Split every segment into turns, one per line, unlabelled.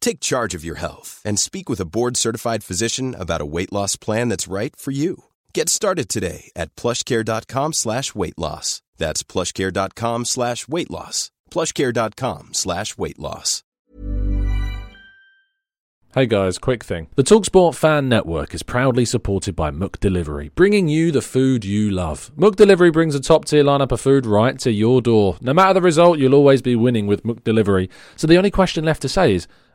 Take charge of your health and speak with a board-certified physician about a weight loss plan that's right for you. Get started today at plushcare.com slash weight loss. That's plushcare.com slash weight loss. plushcare.com slash weight loss.
Hey guys, quick thing. The Talksport Fan Network is proudly supported by McDelivery, bringing you the food you love. McDelivery brings a top tier lineup of food right to your door. No matter the result, you'll always be winning with McDelivery. So the only question left to say is,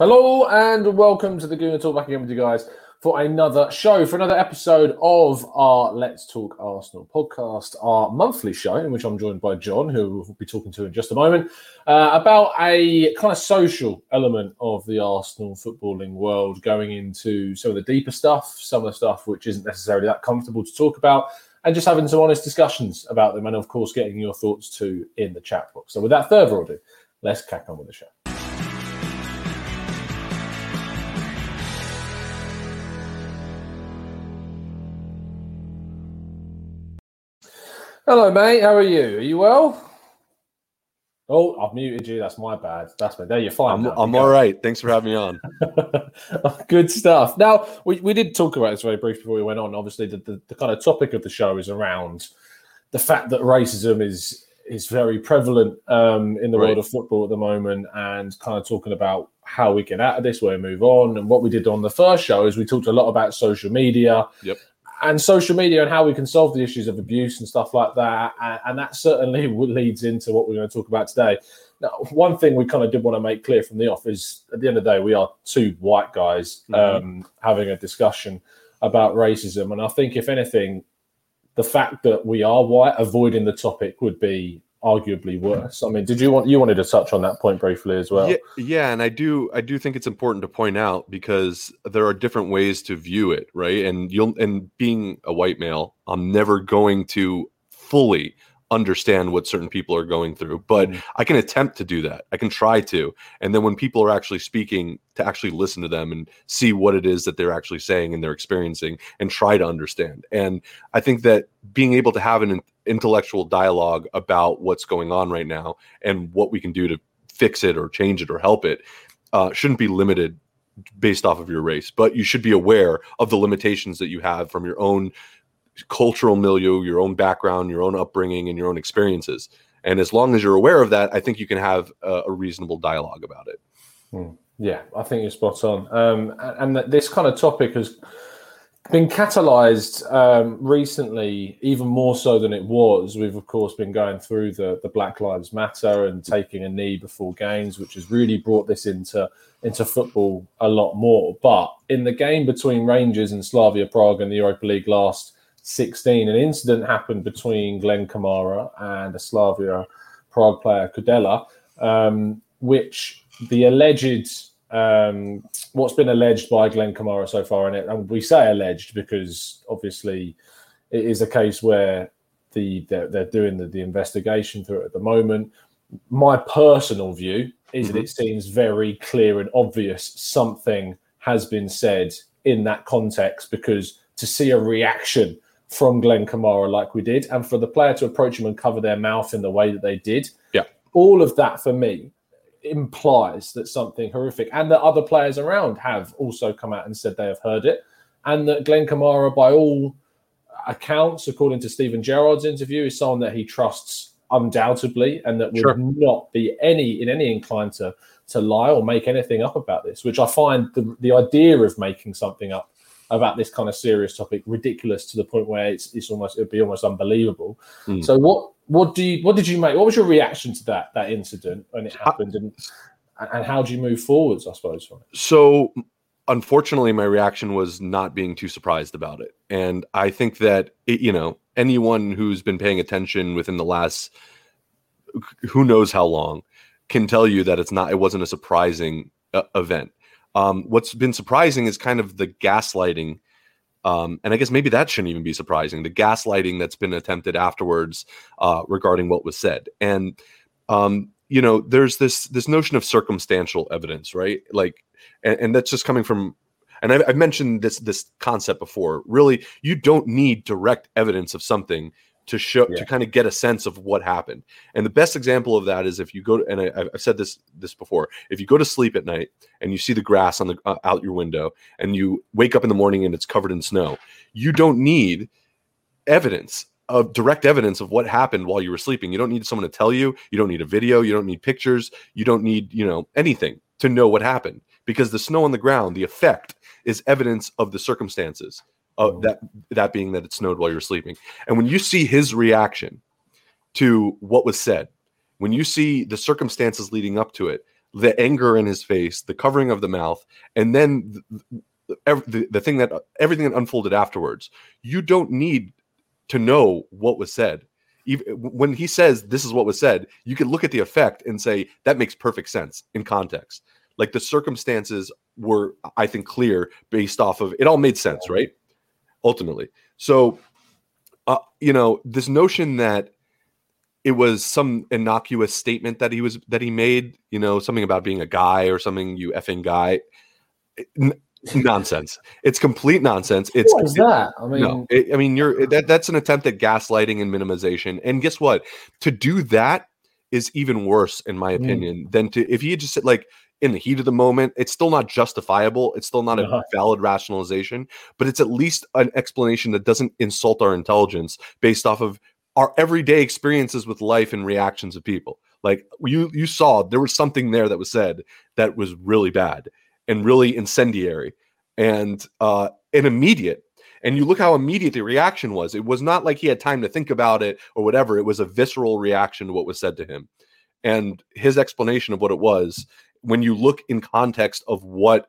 Hello and welcome to the Gooner Talk back again with you guys for another show, for another episode of our Let's Talk Arsenal podcast, our monthly show, in which I'm joined by John, who we'll be talking to in just a moment, uh, about a kind of social element of the Arsenal footballing world, going into some of the deeper stuff, some of the stuff which isn't necessarily that comfortable to talk about, and just having some honest discussions about them, and of course, getting your thoughts too in the chat box. So, without further ado, let's crack on with the show. Hello, mate. How are you? Are you well? Oh, I've muted you. That's my bad. That's me. There, you're fine.
I'm,
now.
I'm
You
all
go.
right. Thanks for having me on.
Good stuff. Now, we, we did talk about this very briefly before we went on. Obviously, the, the, the kind of topic of the show is around the fact that racism is is very prevalent um, in the
Right.
world of football at the moment, and kind of talking about how we get out of this, where we move on, and what we did on the first show is we talked a lot about social media.
Yep.
And social media and how we can solve the issues of abuse and stuff like that, and, and that certainly leads into what we're going to talk about today. Now, one thing we kind of did want to make clear from the off is at the end of the day, we are two white guys um, having a discussion about racism. And I think, if anything, the fact that we are white, avoiding the topic would be arguably worse. I mean, did you want you wanted to touch on that point briefly as well?
yeah, yeah, and I do I do think it's important to point out because there are different ways to view it, right? And you'll and being a white male, I'm never going to fully understand what certain people are going through, but
Mm.
I can attempt to do that. I can try to. And then when people are actually speaking, to actually listen to them and see what it is that they're actually saying and they're experiencing and try to understand. And I think that being able to have an intellectual dialogue about what's going on right now and what we can do to fix it or change it or help it uh, shouldn't be limited based off of your race, but you should be aware of the limitations that you have from your own cultural milieu, your own background, your own upbringing, and your own experiences. And as long as you're aware of that, I think you can have a, a reasonable dialogue about it.
Yeah, I think you're spot on. Um, and and this kind of topic has been catalyzed um, recently, even more so than it was. We've of course been going through the the Black Lives Matter and taking a knee before games, which has really brought this into into football a lot more. But in the game between Rangers and Slavia Prague in the Europa League last 16, an incident happened between Glenn Kamara and a Slavia Prague player, Kudela, um, which the alleged um, what's been alleged by Glenn Kamara so far in it, and we say alleged because obviously it is a case where the they're, they're doing the, the investigation through it at the moment. My personal view is that it seems very clear and obvious something has been said in that context because to see a reaction from Glenn Kamara like we did, and for the player to approach him and cover their mouth in the way that they did,
Yeah.
all of that for me implies that something horrific and that other players around have also come out and said they have heard it and that Glenn Kamara by all accounts according to Steven Gerrard's interview is someone that he trusts undoubtedly and that would
Sure.
not be any in any inclined to to lie or make anything up about this, which I find the, the idea of making something up about this kind of serious topic ridiculous to the point where it's, it's almost it'd be almost unbelievable.
Mm.
So what what do you what did you make? What was your reaction to that that incident when it happened, and and how do you move forwards? I suppose from it.
So, unfortunately, my reaction was not being too surprised about it, and I think that it, you know anyone who's been paying attention within the last who knows how long can tell you that it's not it wasn't a surprising uh, event. Um, what's been surprising is kind of the gaslighting um, and I guess maybe that shouldn't even be surprising. The gaslighting that's been attempted afterwards uh, regarding what was said, and um, you know, there's this this notion of circumstantial evidence, right? Like, and, and that's just coming from. And I've, I've mentioned this this concept before. Really, you don't need direct evidence of something to show
Yeah.
to kind of get a sense of what happened. And the best example of that is if you go to, and I, I've said this this before. If you go to sleep at night and you see the grass on the uh, out your window, and you wake up in the morning and it's covered in snow, you don't need evidence of direct evidence of what happened while you were sleeping. You don't need someone to tell you. You don't need a video. You don't need pictures. You don't need you know anything to know what happened because the snow on the ground, the effect is evidence of the circumstances of mm-hmm. that that being that it snowed while you're sleeping. And when you see his reaction to what was said, when you see the circumstances leading up to it, the anger in his face, the covering of the mouth, and then the, the, the thing that everything that unfolded afterwards, you don't need to know what was said. Even when he says this is what was said, you can look at the effect and say that makes perfect sense in context. Like the circumstances were, I think, clear based off of it. All made sense, right? Ultimately, so uh, you know this notion that it was some innocuous statement that he was that he made you know something about being a guy or something you effing guy N- nonsense. It's complete nonsense. It's
What is that? I mean,
no it, i mean you're that that's an attempt at gaslighting and minimization. And guess what? To do that is even worse in my
Mm.
opinion than to if he had just said like in the heat of the moment it's still not justifiable it's still not a
Uh-huh.
valid rationalization but it's at least an explanation that doesn't insult our intelligence based off of our everyday experiences with life and reactions of people. Like you you saw there was something there that was said that was really bad and really incendiary and uh and immediate. And you look how immediate the reaction was. It was not like he had time to think about it or whatever. It was a visceral reaction to what was said to him. And his explanation of what it was, when you look in context of what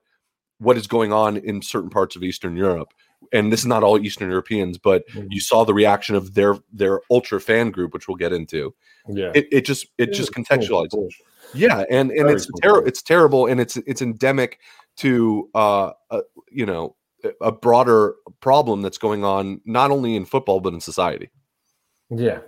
what is going on in certain parts of Eastern Europe, and this is not all Eastern Europeans, but
Mhm.
you saw the reaction of their their ultra fan group, which we'll get into.
yeah,
It, it just it just
Yeah,
contextualized.
of.
Yeah, and and
Very
it's
cool.
terrible. It's terrible, and it's it's endemic to uh, uh you know a broader problem that's going on not only in football but in society.
Yeah,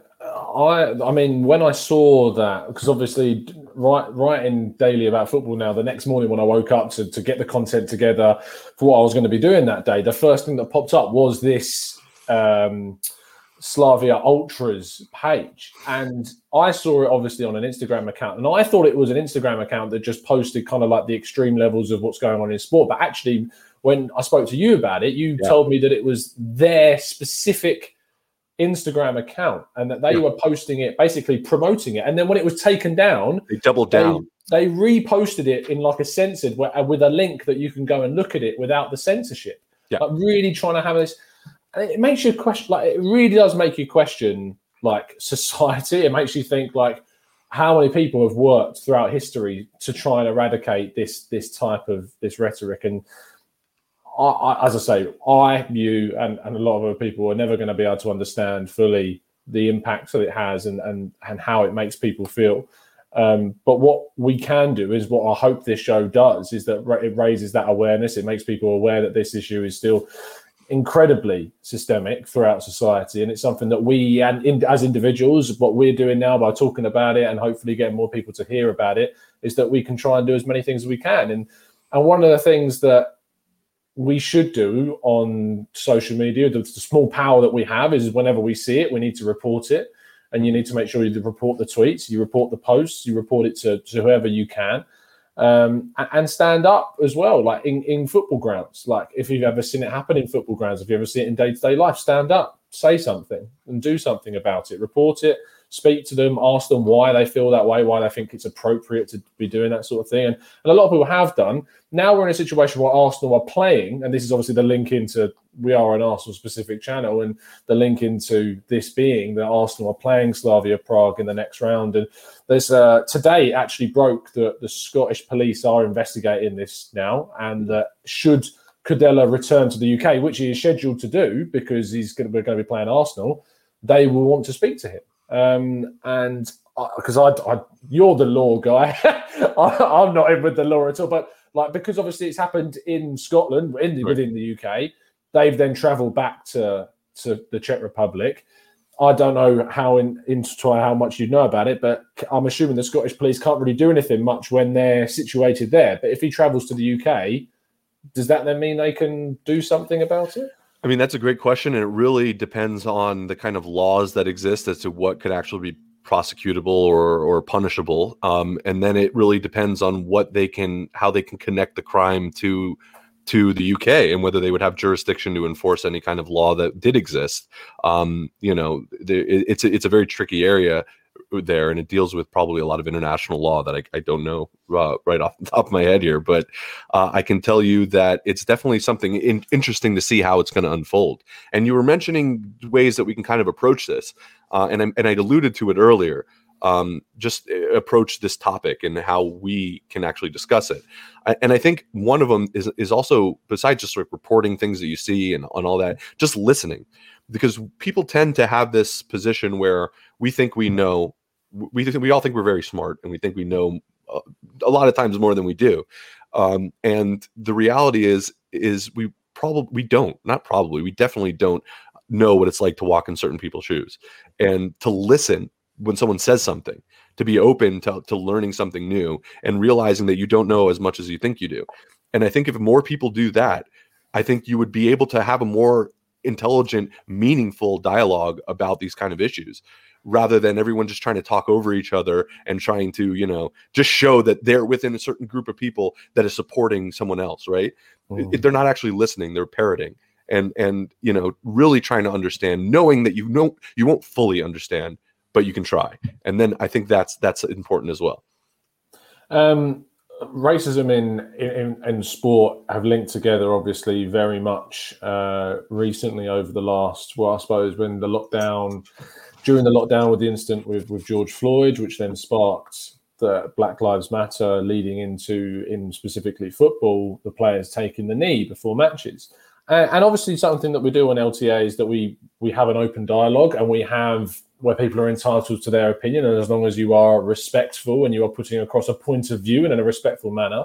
I I mean when I saw that because obviously write, writing daily about football now. The next morning when I woke up to to get the content together for what I was going to be doing that day, the first thing that popped up was this um, Slavia Ultras page, and I saw it obviously on an Instagram account, and I thought it was an Instagram account that just posted kind of like the extreme levels of what's going on in sport, but actually. When I spoke to you about it, you
Yeah.
told me that it was their specific Instagram account and that they
Yeah.
were posting it, basically promoting it. And then when it was taken down,
They doubled down.
they reposted it in like a censored where, uh, with a link that you can go and look at it without the censorship.
Yeah.
Like really trying to have this. And it makes you question, like, it really does make you question, like, society. It makes you think, like, how many people have worked throughout history to try and eradicate this this type of this rhetoric and I, I, as I say, I, you, and, and a lot of other people are never going to be able to understand fully the impact that it has and and and how it makes people feel. Um, but what we can do is what I hope this show does is that it raises that awareness. It makes people aware that this issue is still incredibly systemic throughout society, and it's something that we and in, as individuals, what we're doing now by talking about it and hopefully getting more people to hear about it is that we can try and do as many things as we can. And and one of the things that we should do on social media, the, the small power that we have is whenever we see it, we need to report it. And you need to make sure you report the tweets, you report the posts, you report it to, to whoever you can. Um, and stand up as well, like in, in football grounds. Like if you've ever seen it happen in football grounds, if you ever see it in day to day life, stand up, say something, and do something about it. Report it, speak to them, ask them why they feel that way, why they think it's appropriate to be doing that sort of thing. And, and a lot of people have done. Now we're in a situation where Arsenal are playing, and this is obviously the link into we are an Arsenal specific channel, and the link into this being that Arsenal are playing Slavia Prague in the next round. And there's uh, today actually broke that the Scottish police are investigating this now, and uh, should Kudela return to the UK, which he is scheduled to do because he's going to, we're going to be playing Arsenal, they will want to speak to him. Um, and because I, I, I, you're the law guy, I, am not in with the law at all. But like because obviously it's happened in Scotland, in right. within the UK, they've then travelled back to to the Czech Republic. I don't know how in, intertwined how much you know about it, but I'm assuming the Scottish police can't really do anything much when they're situated there. But if he travels to the UK, does that then mean they can do something about it?
I mean, that's a great question, and it really depends on the kind of laws that exist as to what could actually be prosecutable or or punishable. Um, and then it really depends on what they can, how they can connect the crime to to the UK and whether they would have jurisdiction to enforce any kind of law that did exist. Um, you know, it's a, it's a very tricky area there, and it deals with probably a lot of international law that I, I don't know uh, right off the top of my head here. But uh, I can tell you that it's definitely something in, interesting to see how it's going to unfold. And you were mentioning ways that we can kind of approach this, uh, and I, and I alluded to it earlier. Um, just uh, approach this topic and how we can actually discuss it. I, and I think one of them is is also besides just of reporting things that you see and on all that, just listening, because people tend to have this position where we think we know we we all think we're very smart and we think we know uh, a lot of times more than we do. Um, and the reality is is we probably we don't not probably we definitely don't know what it's like to walk in certain people's shoes. And to listen when someone says something to be open to, to learning something new and realizing that you don't know as much as you think you do. And i think if more people do that i think you would be able to have a more intelligent meaningful dialogue about these kind of issues rather than everyone just trying to talk over each other and trying to you know just show that they're within a certain group of people that is supporting someone else right mm. they're not actually listening they're parroting and and you know really trying to understand knowing that you know you won't fully understand but you can try and then i think that's that's important as well
um racism in, in in sport have linked together obviously very much uh recently over the last well i suppose when the lockdown during the lockdown with the incident with, with George Floyd, which then sparked the Black Lives Matter, leading into, in specifically football, the players taking the knee before matches. And, and obviously, something that we do on LTA is that we we have an open dialogue and we have where people are entitled to their opinion, and as long as you are respectful and you are putting across a point of view and in a respectful manner.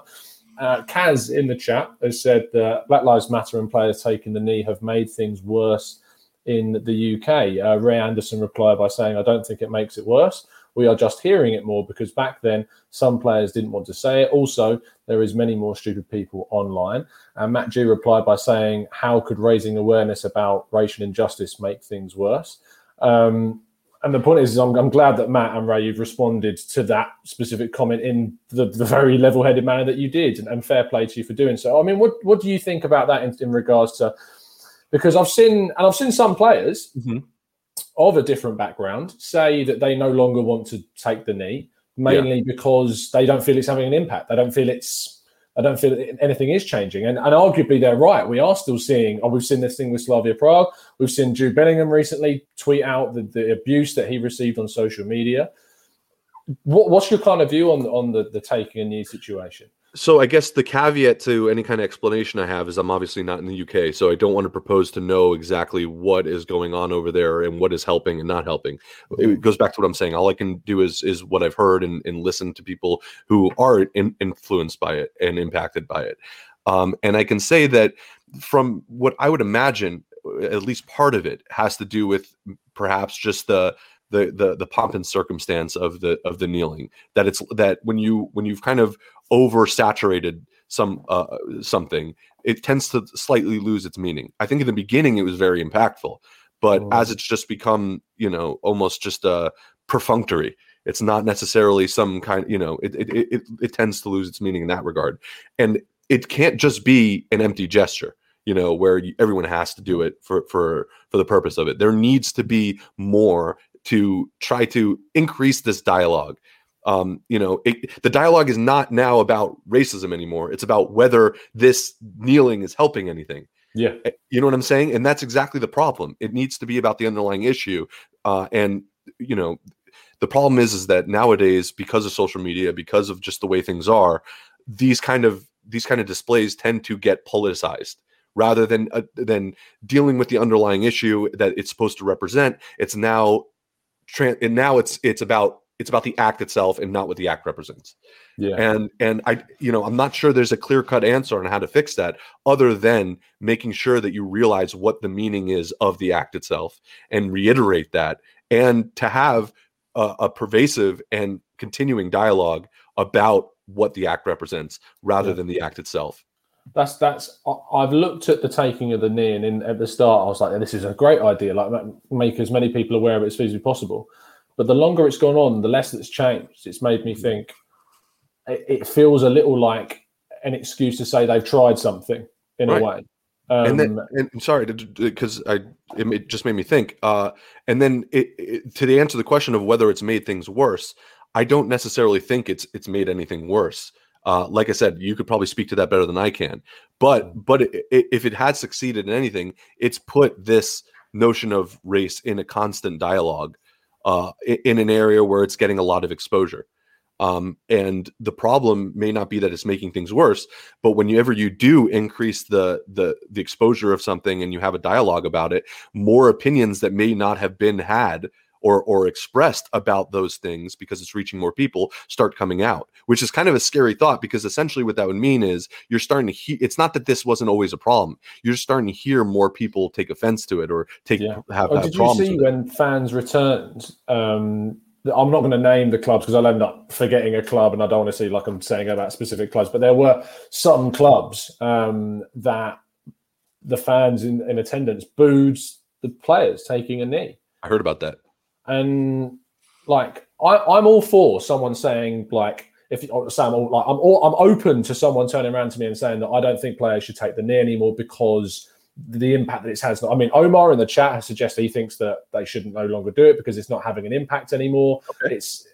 Uh, Kaz in the chat has said that Black Lives Matter and players taking the knee have made things worse in the UK. Uh, Ray Anderson replied by saying, I don't think it makes it worse. We are just hearing it more because back then some players didn't want to say it. Also, there is many more stupid people online. And Matt G replied by saying, How could raising awareness about racial injustice make things worse? Um, and the point is, I'm, I'm, glad that Matt and Ray, you've responded to that specific comment in the, the very level headed manner that you did. And, and, fair play to you for doing so. I mean, what, what do you think about that in, in regards to because I've seen and I've seen some players mm-hmm. Of a different background say that they no longer want to take the knee, mainly yeah. because they don't feel it's having an impact. They don't feel it's I don't feel anything is changing. And, and arguably they're right. We are still seeing, oh, we've seen this thing with Slavia Prague. We've seen Jude Bellingham recently tweet out the, the abuse that he received on social media. What, what's your kind of view on, on the, the taking a knee situation?
So I guess the caveat to any kind of explanation I have is I'm obviously not in the UK, so I don't want to propose to know exactly what is going on over there and what is helping and not helping. It goes back to what I'm saying. All I can do is is what I've heard and, and listen to people who are in, influenced by it and impacted by it. Um, and I can say that from what I would imagine, at least part of it has to do with perhaps just the the the the pomp and circumstance of the of the kneeling. That it's that when you when you've kind of oversaturated some uh, something it tends to slightly lose its meaning. I think in the beginning it was very impactful but oh. as it's just become you know almost just a uh, perfunctory it's not necessarily some kind you know it, it it it tends to lose its meaning in that regard. And it can't just be an empty gesture you know where everyone has to do it for for for the purpose of it. There needs to be more to try to increase this dialogue. Um, you know, it, the dialogue is not now about racism anymore. It's about whether this kneeling is helping anything.
Yeah.
Eh, You know what I'm saying? And that's exactly the problem. It needs to be about the underlying issue. Uh, and you know, the problem is is that nowadays, because of social media, because of just the way things are, these kind of these kind of displays tend to get politicized rather than uh, than dealing with the underlying issue that it's supposed to represent. It's now, tran and now it's it's about it's about the act itself and not what the act represents
Yeah.
and and i you know i'm not sure there's a clear cut answer on how to fix that other than making sure that you realize what the meaning is of the act itself and reiterate that and to have a, a pervasive and continuing dialogue about what the act represents rather
Yeah.
than the act itself
That's that's. I've looked at the taking of the knee, and in, at the start, I was like, "This is a great idea. Like, make as many people aware of it as feasibly possible." But the longer it's gone on, the less it's changed. It's made me think. It, it feels a little like an excuse to say they've tried something in
Right.
a way. Um,
and then and I'm sorry because i it, just made me think uh and then it, it, to the answer the question of whether it's made things worse i don't necessarily think it's it's made anything worse uh like i said you could probably speak to that better than i can. But but i i if it had succeeded in anything it's put this notion of race in a constant dialogue uh in an area where it's getting a lot of exposure. Um and the problem may not be that it's making things worse but whenever you do increase the the the exposure of something and you have a dialogue about it more opinions that may not have been had or or expressed about those things because it's reaching more people start coming out which is kind of a scary thought because essentially what that would mean is you're starting to hear it's not that this wasn't always a problem you're starting to hear more people take offense to it or take
Yeah.
have,
Oh, did you see
with it.
when fans returned? Um, I'm not going to name the clubs because I'll end up forgetting a club, and I don't want to see like I'm saying about specific clubs. But there were some clubs um, that the fans in, in attendance booed the players taking a knee,
i heard about that
and like I, I'm all for someone saying like. If or Sam, or, like I'm, all, I'm open to someone turning around to me and saying that I don't think players should take the knee anymore because the impact that it has. I mean, Omar in the chat has suggested he thinks that they shouldn't no longer do it because it's not having an impact anymore. It's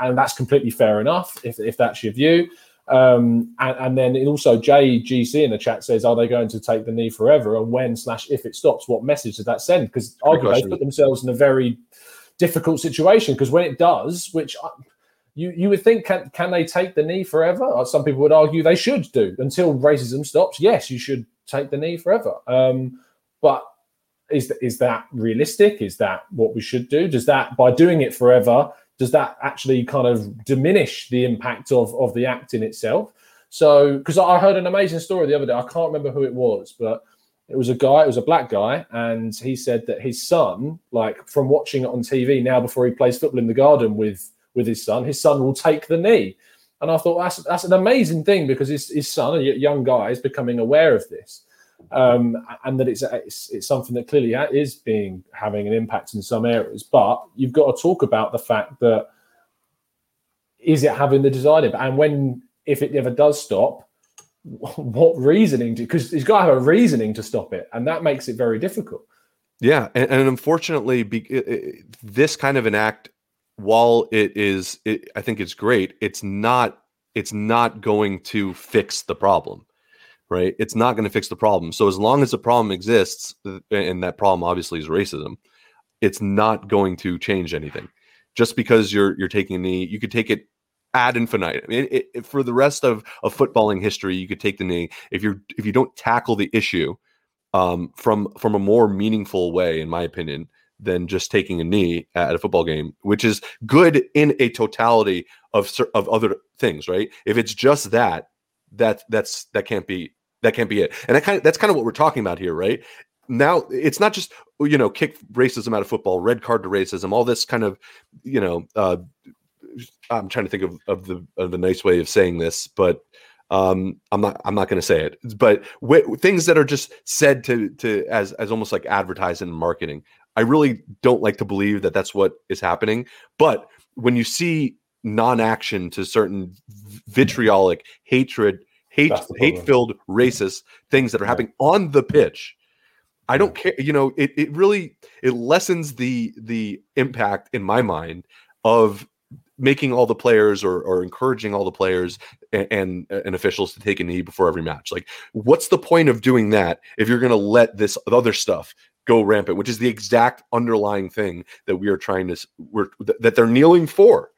and that's completely fair enough if, if that's your view. Um, and, and then also JGC in the chat says, are they going to take the knee forever? And when slash if it stops, what message does that send? Because arguably they put themselves in a very difficult situation because when it does, which I, you you would think can can they take the knee forever? Or some people would argue they should do until racism stops. Yes, you should take the knee forever. Um, but is is that realistic? Is that what we should do? Does that by doing it forever? Does that actually kind of diminish the impact of of the act in itself? So, because I heard an amazing story the other day, I can't remember who it was, but it was a guy, it was a black guy, and he said that his son, like from watching it on TV now before he plays football in the garden with with his son, his son will take the knee. And I thought that's that's an amazing thing because his, his son, a young guy, is becoming aware of this, um, and that it's, it's it's something that clearly is being having an impact in some areas. But you've got to talk about the fact that is it having the desired impact, and when if it ever does stop, what reasoning? Because he's got to have a reasoning to stop it, and that makes it very difficult.
Yeah, and, and unfortunately, be, i- i- this kind of an act, while it is, it, I think it's great. It's not. It's not going to fix the problem, right? It's not going to fix the problem. So as long as the problem exists, and that problem obviously is racism, it's not going to change anything. Just because you're you're taking a knee, you could take it ad infinitum. I mean, it, it- for the rest of of footballing history, you could take the knee if you're if you don't tackle the issue um, from from a more meaningful way, in my opinion, than just taking a knee at a football game, which is good in a totality of of other things, right? If it's just that, that that's that can't be that can't be it, and that kind of that's kind of what we're talking about here, right? Now it's not just you know kick racism out of football, red card to racism, all this kind of you know. Uh, I'm trying to think of, of the of the nice way of saying this, but um i'm not i'm not going to say it but w- things that are just said to to as as almost like advertising and marketing i really don't like to believe that that's what is happening but when you see non-action to certain vitriolic hatred hate
That's the problem.
hate filled racist things that are happening on the pitch I don't care. You know, it, it really it lessens the the impact in my mind of making all the players or, or encouraging all the players and, and, and officials to take a knee before every match. Like, what's the point of doing that if you're going to let this other stuff go rampant, which is the exact underlying thing that we are trying to we're that they're kneeling for.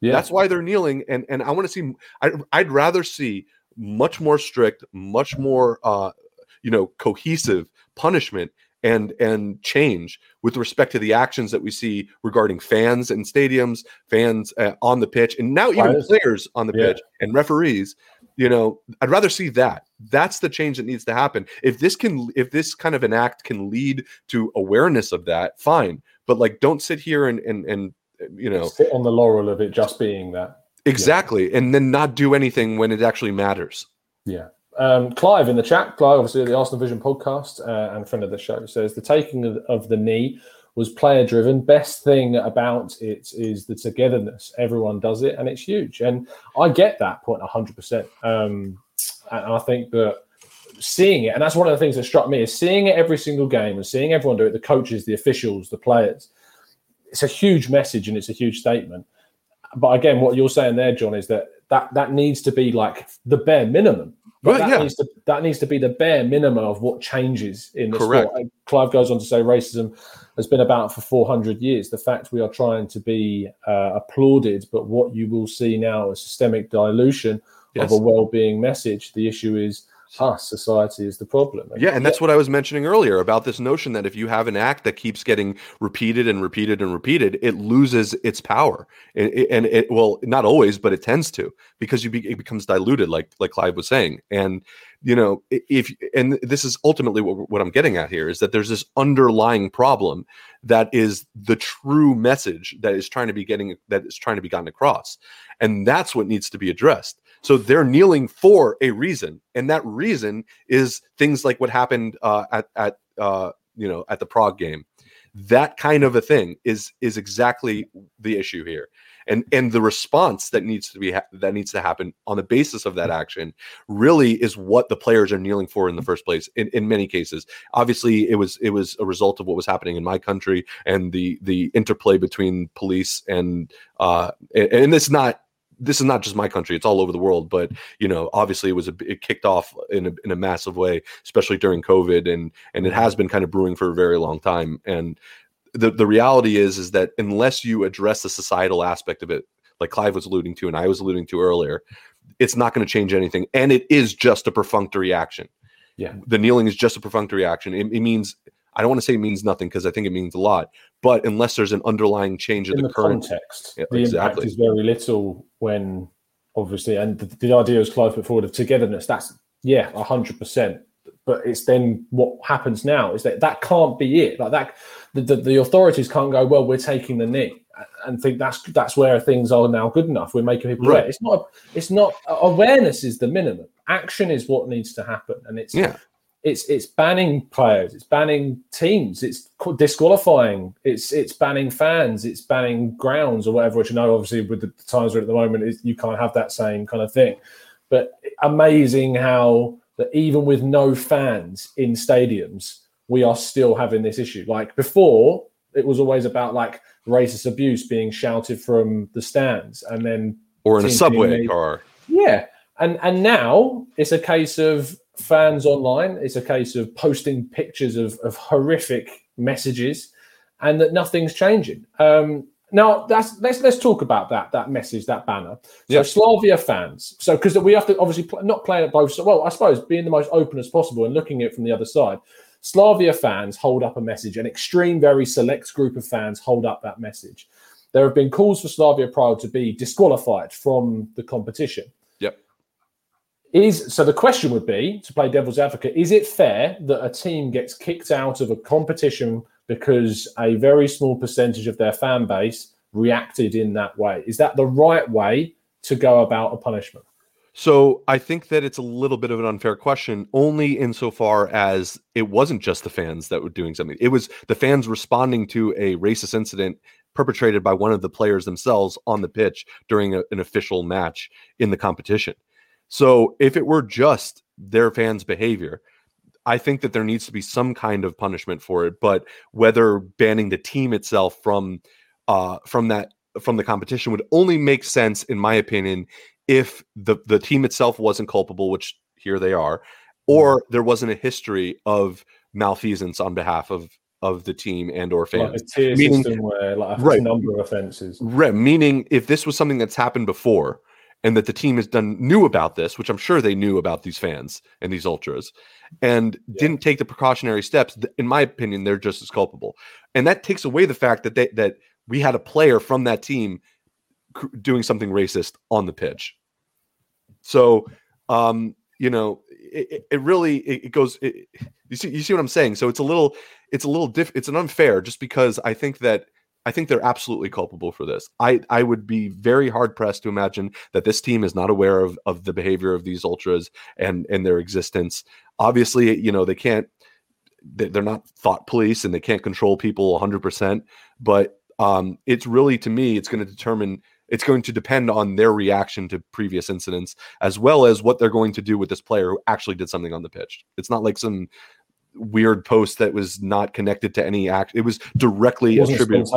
Yeah. That's why they're kneeling. And and I want to see. I, I'd rather see much more strict, much more uh, you know cohesive punishment and and change with respect to the actions that we see regarding fans and stadiums, fans uh, on the pitch, and now even players on the yeah. pitch and referees. You know, I'd rather see that. That's the change that needs to happen. If this can, if this kind of an act can lead to awareness of that, fine. But like, don't sit here and and and you know,
sit on the laurel of it just being that.
Exactly, yeah. and then not do anything when it actually matters.
Yeah. Um, Clive in the chat, Clive, obviously at the Arsenal Vision podcast uh, and friend of the show, says the taking of, of the knee was player driven. Best thing about it is the togetherness. Everyone does it, and it's huge. And I get that point 100%. Um, and I think that seeing it, and that's one of the things that struck me, is seeing it every single game and seeing everyone do it the coaches, the officials, the players. It's a huge message and it's a huge statement. But again, what you're saying there, John, is that that, that needs to be like the bare minimum but that, yeah. needs to, that needs to be the bare minimum of what changes in the Correct. sport. Clive goes on to say racism has been about for 400 years. The fact we are trying to be uh, applauded, but what you will see now is systemic dilution yes. of a well-being message. The issue is us, society, is the problem.
yeah, and that's what I was mentioning earlier about this notion that if you have an act that keeps getting repeated and repeated and repeated, it loses its power, and it, and it well, not always, but it tends to because you be, it becomes diluted, like like Clive was saying, and you know if and this is ultimately what, what i'm getting at here is that there's this underlying problem that is the true message that is trying to be getting that is trying to be gotten across. And that's what needs to be addressed so they're kneeling for a reason, and that reason is things like what happened uh, at at uh, you know at the Prague game. That kind of a thing is is exactly the issue here, and and the response that needs to be ha- that needs to happen on the basis of that action really is what the players are kneeling for in the first place. In, in many cases, obviously it was it was a result of what was happening in my country and the the interplay between police and uh and, and it's not this is not just my country; it's all over the world. But you know, obviously, it was a, it kicked off in a, in a massive way, especially during COVID, and and it has been kind of brewing for a very long time. And the the reality is is that unless you address the societal aspect of it, like Clive was alluding to, and I was alluding to earlier, it's not going to change anything. And it is just a perfunctory action.
Yeah,
the kneeling is just a perfunctory action. It, it means I don't want to say it means nothing because I think it means a lot. But unless there's an underlying change in, in the, the, current
context, yeah, the exactly. impact is very little when obviously, and the, the idea is Clive put forward of togetherness. That's yeah, hundred percent. But it's then what happens now is that that can't be it. Like that, the, the, the authorities can't go. Well, we're taking the knee and think that's that's where things are now good enough. We're making people right. aware. It's not. It's not. Awareness is the minimum. Action is what needs to happen, and it's
yeah
it's it's banning players, it's banning teams, it's disqualifying, it's it's banning fans, it's banning grounds or whatever. Which you know, obviously, with the times we're at the moment, is you can't have that same kind of thing. But amazing how that even with no fans in stadiums, we are still having this issue. Like before, it was always about like racist abuse being shouted from the stands, and then
or in a subway car.
Yeah, and and now it's a case of fans online. It's a case of posting pictures of, of horrific messages, and that nothing's changing. Um, now that's let's let's talk about that that message that banner. So. Slavia fans. So because we have to obviously pl- not play it both. Well, I suppose being the most open as possible and looking at it from the other side. Slavia fans hold up a message. An extreme, very select group of fans hold up that message. There have been calls for Slavia Prague to be disqualified from the competition. Is so the question would be to play devil's advocate: Is it fair that a team gets kicked out of a competition because a very small percentage of their fan base reacted in that way? Is that the right way to go about a punishment?
So I think that it's a little bit of an unfair question, only insofar as it wasn't just the fans that were doing something. It was the fans responding to a racist incident perpetrated by one of the players themselves on the pitch during a, an official match in the competition. So if it were just their fans' behavior, I think that there needs to be some kind of punishment for it, but whether banning the team itself from uh, from that from the competition would only make sense, in my opinion, if the the team itself wasn't culpable, which here they are, or mm-hmm. there wasn't a history of malfeasance on behalf of of the team and or fans.
Like a tier meaning, system where like a right, number of offenses.
Right. Meaning if this was something that's happened before and that the team has done knew about this, which I'm sure they knew about these fans and these ultras, and yeah. didn't take the precautionary steps, in my opinion, they're just as culpable. And that takes away the fact that they that we had a player from that team doing something racist on the pitch. So, um, you know, it, it really it, it goes. It, you see, you see what I'm saying. So it's a little, it's a little diff. It's an unfair, just because I think that I think they're absolutely culpable for this. I I would be very hard pressed to imagine that this team is not aware of of the behavior of these ultras and and their existence. Obviously, you know they can't. They're not thought police and they can't control people 100%. But um, it's really to me, it's going to determine it's going to depend on their reaction to previous incidents as well as what they're going to do with this player who actually did something on the pitch. It's not like some weird post that was not connected to any act. It was directly it attributed.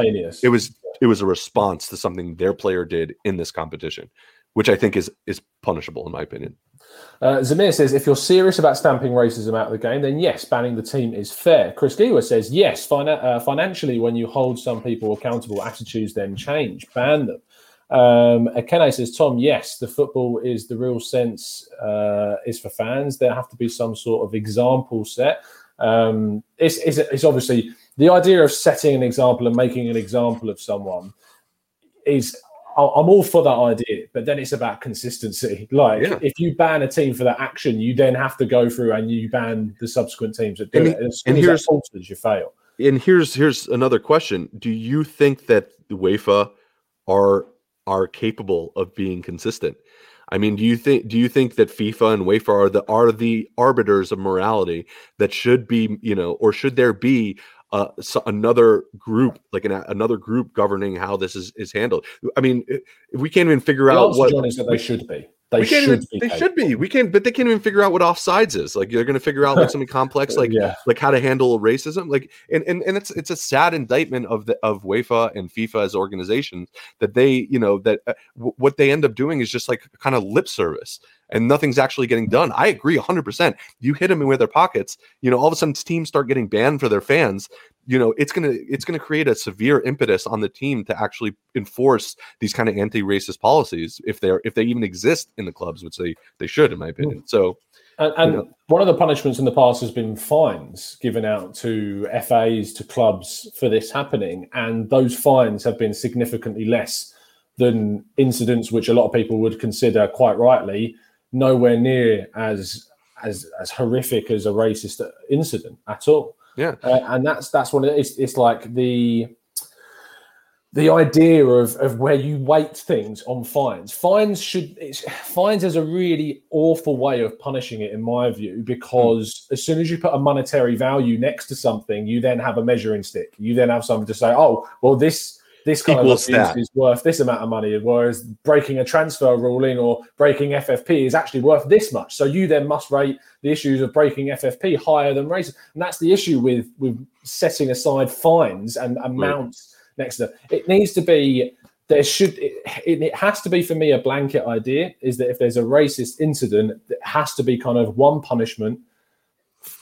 It was it was a response to something their player did in this competition, which I think is is punishable in my opinion.
Uh, Zamir says, if you're serious about stamping racism out of the game, then yes, banning the team is fair. Chris Giwa says, yes, fina- uh, financially, when you hold some people accountable, attitudes then change. Ban them. Um, Akene says, Tom, yes, the football is the real sense uh, is for fans. There have to be some sort of example set. Um, it's, it's, it's obviously the idea of setting an example and making an example of someone is I'm all for that idea, but then it's about consistency. Like yeah. if you ban a team for that action, you then have to go through and you ban the subsequent teams that do and, it. And, and here's alters, you fail.
And here's here's another question: Do you think that UEFA are are capable of being consistent. I mean, do you think do you think that FIFA and UEFA are the are the arbiters of morality that should be, you know, or should there be uh, so another group, like an, another group governing how this is, is handled? I mean, if we can't even figure
the
out what
John, is that they should be.
They should even, be. They should be. We can't, but they can't even figure out what offsides is. Like they're going to figure out like something complex, like yeah. like how to handle racism. Like and, and and it's it's a sad indictment of the of UEFA and FIFA as organizations that they you know that uh, w- what they end up doing is just like kind of lip service and nothing's actually getting done. I agree 100%. You hit them in with their pockets, you know, all of a sudden teams start getting banned for their fans you know it's gonna it's gonna create a severe impetus on the team to actually enforce these kind of anti-racist policies if they're if they even exist in the clubs which they they should in my hmm. opinion. So
and, and you know. one of the punishments in the past has been fines given out to FAs to clubs for this happening and those fines have been significantly less than incidents which a lot of people would consider quite rightly nowhere near as as as horrific as a racist incident at all
yeah,
uh, and that's that's what it is. It's like the the idea of, of where you weight things on fines. Fines should fines is a really awful way of punishing it, in my view, because mm. as soon as you put a monetary value next to something, you then have a measuring stick. You then have something to say, oh, well, this this kind Equals of abuse is worth this amount of money, whereas breaking a transfer ruling or breaking FFP is actually worth this much. So you then must rate the issues of breaking FFP higher than racism, and that's the issue with with setting aside fines and amounts right. next to it. Needs to be there should it, it, has to be for me a blanket idea is that if there's a racist incident, it has to be kind of one punishment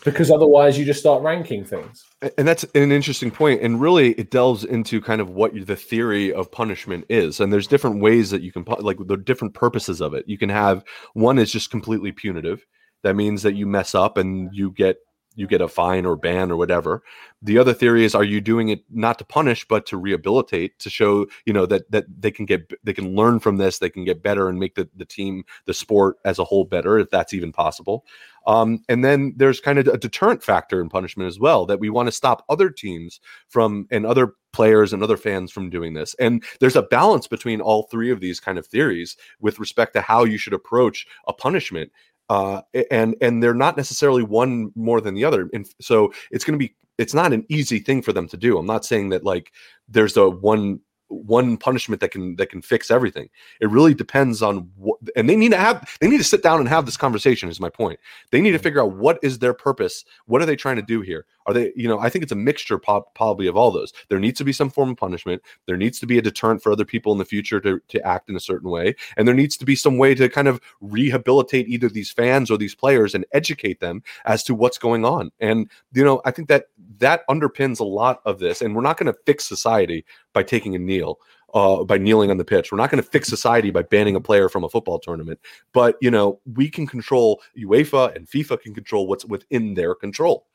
because otherwise you just start ranking things
and that's an interesting point and really it delves into kind of what the theory of punishment is and there's different ways that you can like the different purposes of it you can have one is just completely punitive that means that you mess up and you get you get a fine or ban or whatever. The other theory is are you doing it not to punish but to rehabilitate to show, you know, that that they can get they can learn from this, they can get better and make the, the team, the sport as a whole better if that's even possible. Um, and then there's kind of a deterrent factor in punishment as well that we want to stop other teams from and other players and other fans from doing this. And there's a balance between all three of these kind of theories with respect to how you should approach a punishment uh, and and they're not necessarily one more than the other. And so it's going to be it's not an easy thing for them to do. I'm not saying that like there's a one one punishment that can that can fix everything. It really depends on what, and they need to have they need to sit down and have this conversation. Is my point. They need to mm-hmm. figure out what is their purpose. What are they trying to do here? Are they, you know, I think it's a mixture pop, probably of all those. There needs to be some form of punishment. There needs to be a deterrent for other people in the future to to act in a certain way, and there needs to be some way to kind of rehabilitate either these fans or these players and educate them as to what's going on. And you know, I think that that underpins a lot of this. And we're not going to fix society by taking a kneel. Uh, by kneeling on the pitch. We're not going to fix society by banning a player from a football tournament, but you know we can control UEFA and FIFA can control what's within their control,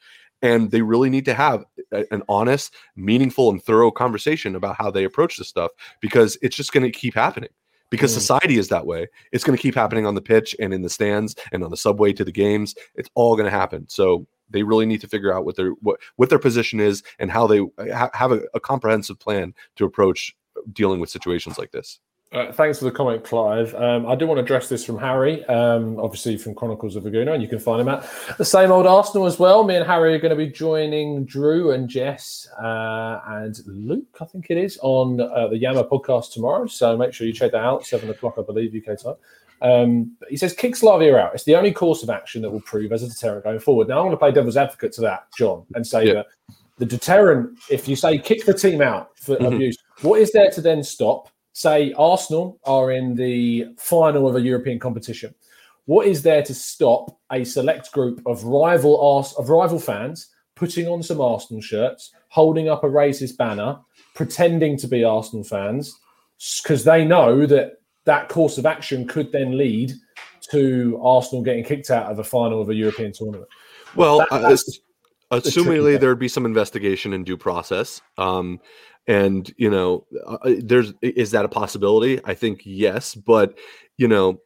and they really need to have a, an honest, meaningful, and thorough conversation about how they approach this stuff because it's just going to keep happening because mm. society is that way. It's going to keep happening on the pitch and in the stands and on the subway to the games. It's all going to happen. So they really need to figure out what their what what their position is and how they ha- have a, a, comprehensive plan to approach dealing with situations like this.
Uh, thanks for the comment, Clive. Um, I do want to address this from Harry, um, obviously from Chronicles of a Gooner, and you can find him at the same old Arsenal as well. Me and Harry are going to be joining Drew and Jess uh, and Luke, I think it is, on uh, the Yama podcast tomorrow. So make sure you check that out, seven o'clock, I believe, UK time. Um, he says kick Slavia out. It's the only course of action that will prove as a deterrent going forward. Now I want to play devil's advocate to that, John, and say yeah. that the deterrent, if you say kick the team out for mm-hmm. abuse, what is there to then stop? Say Arsenal are in the final of a European competition. What is there to stop a select group of rival Ars- of rival fans putting on some Arsenal shirts, holding up a racist banner, pretending to be Arsenal fans, because they know that that course of action could then lead to Arsenal getting kicked out of a final of a European tournament.
Well, that, uh, assumingly there would be some investigation and due process. Um, and you know, uh, uh, there's is that a possibility? I think yes, but you know,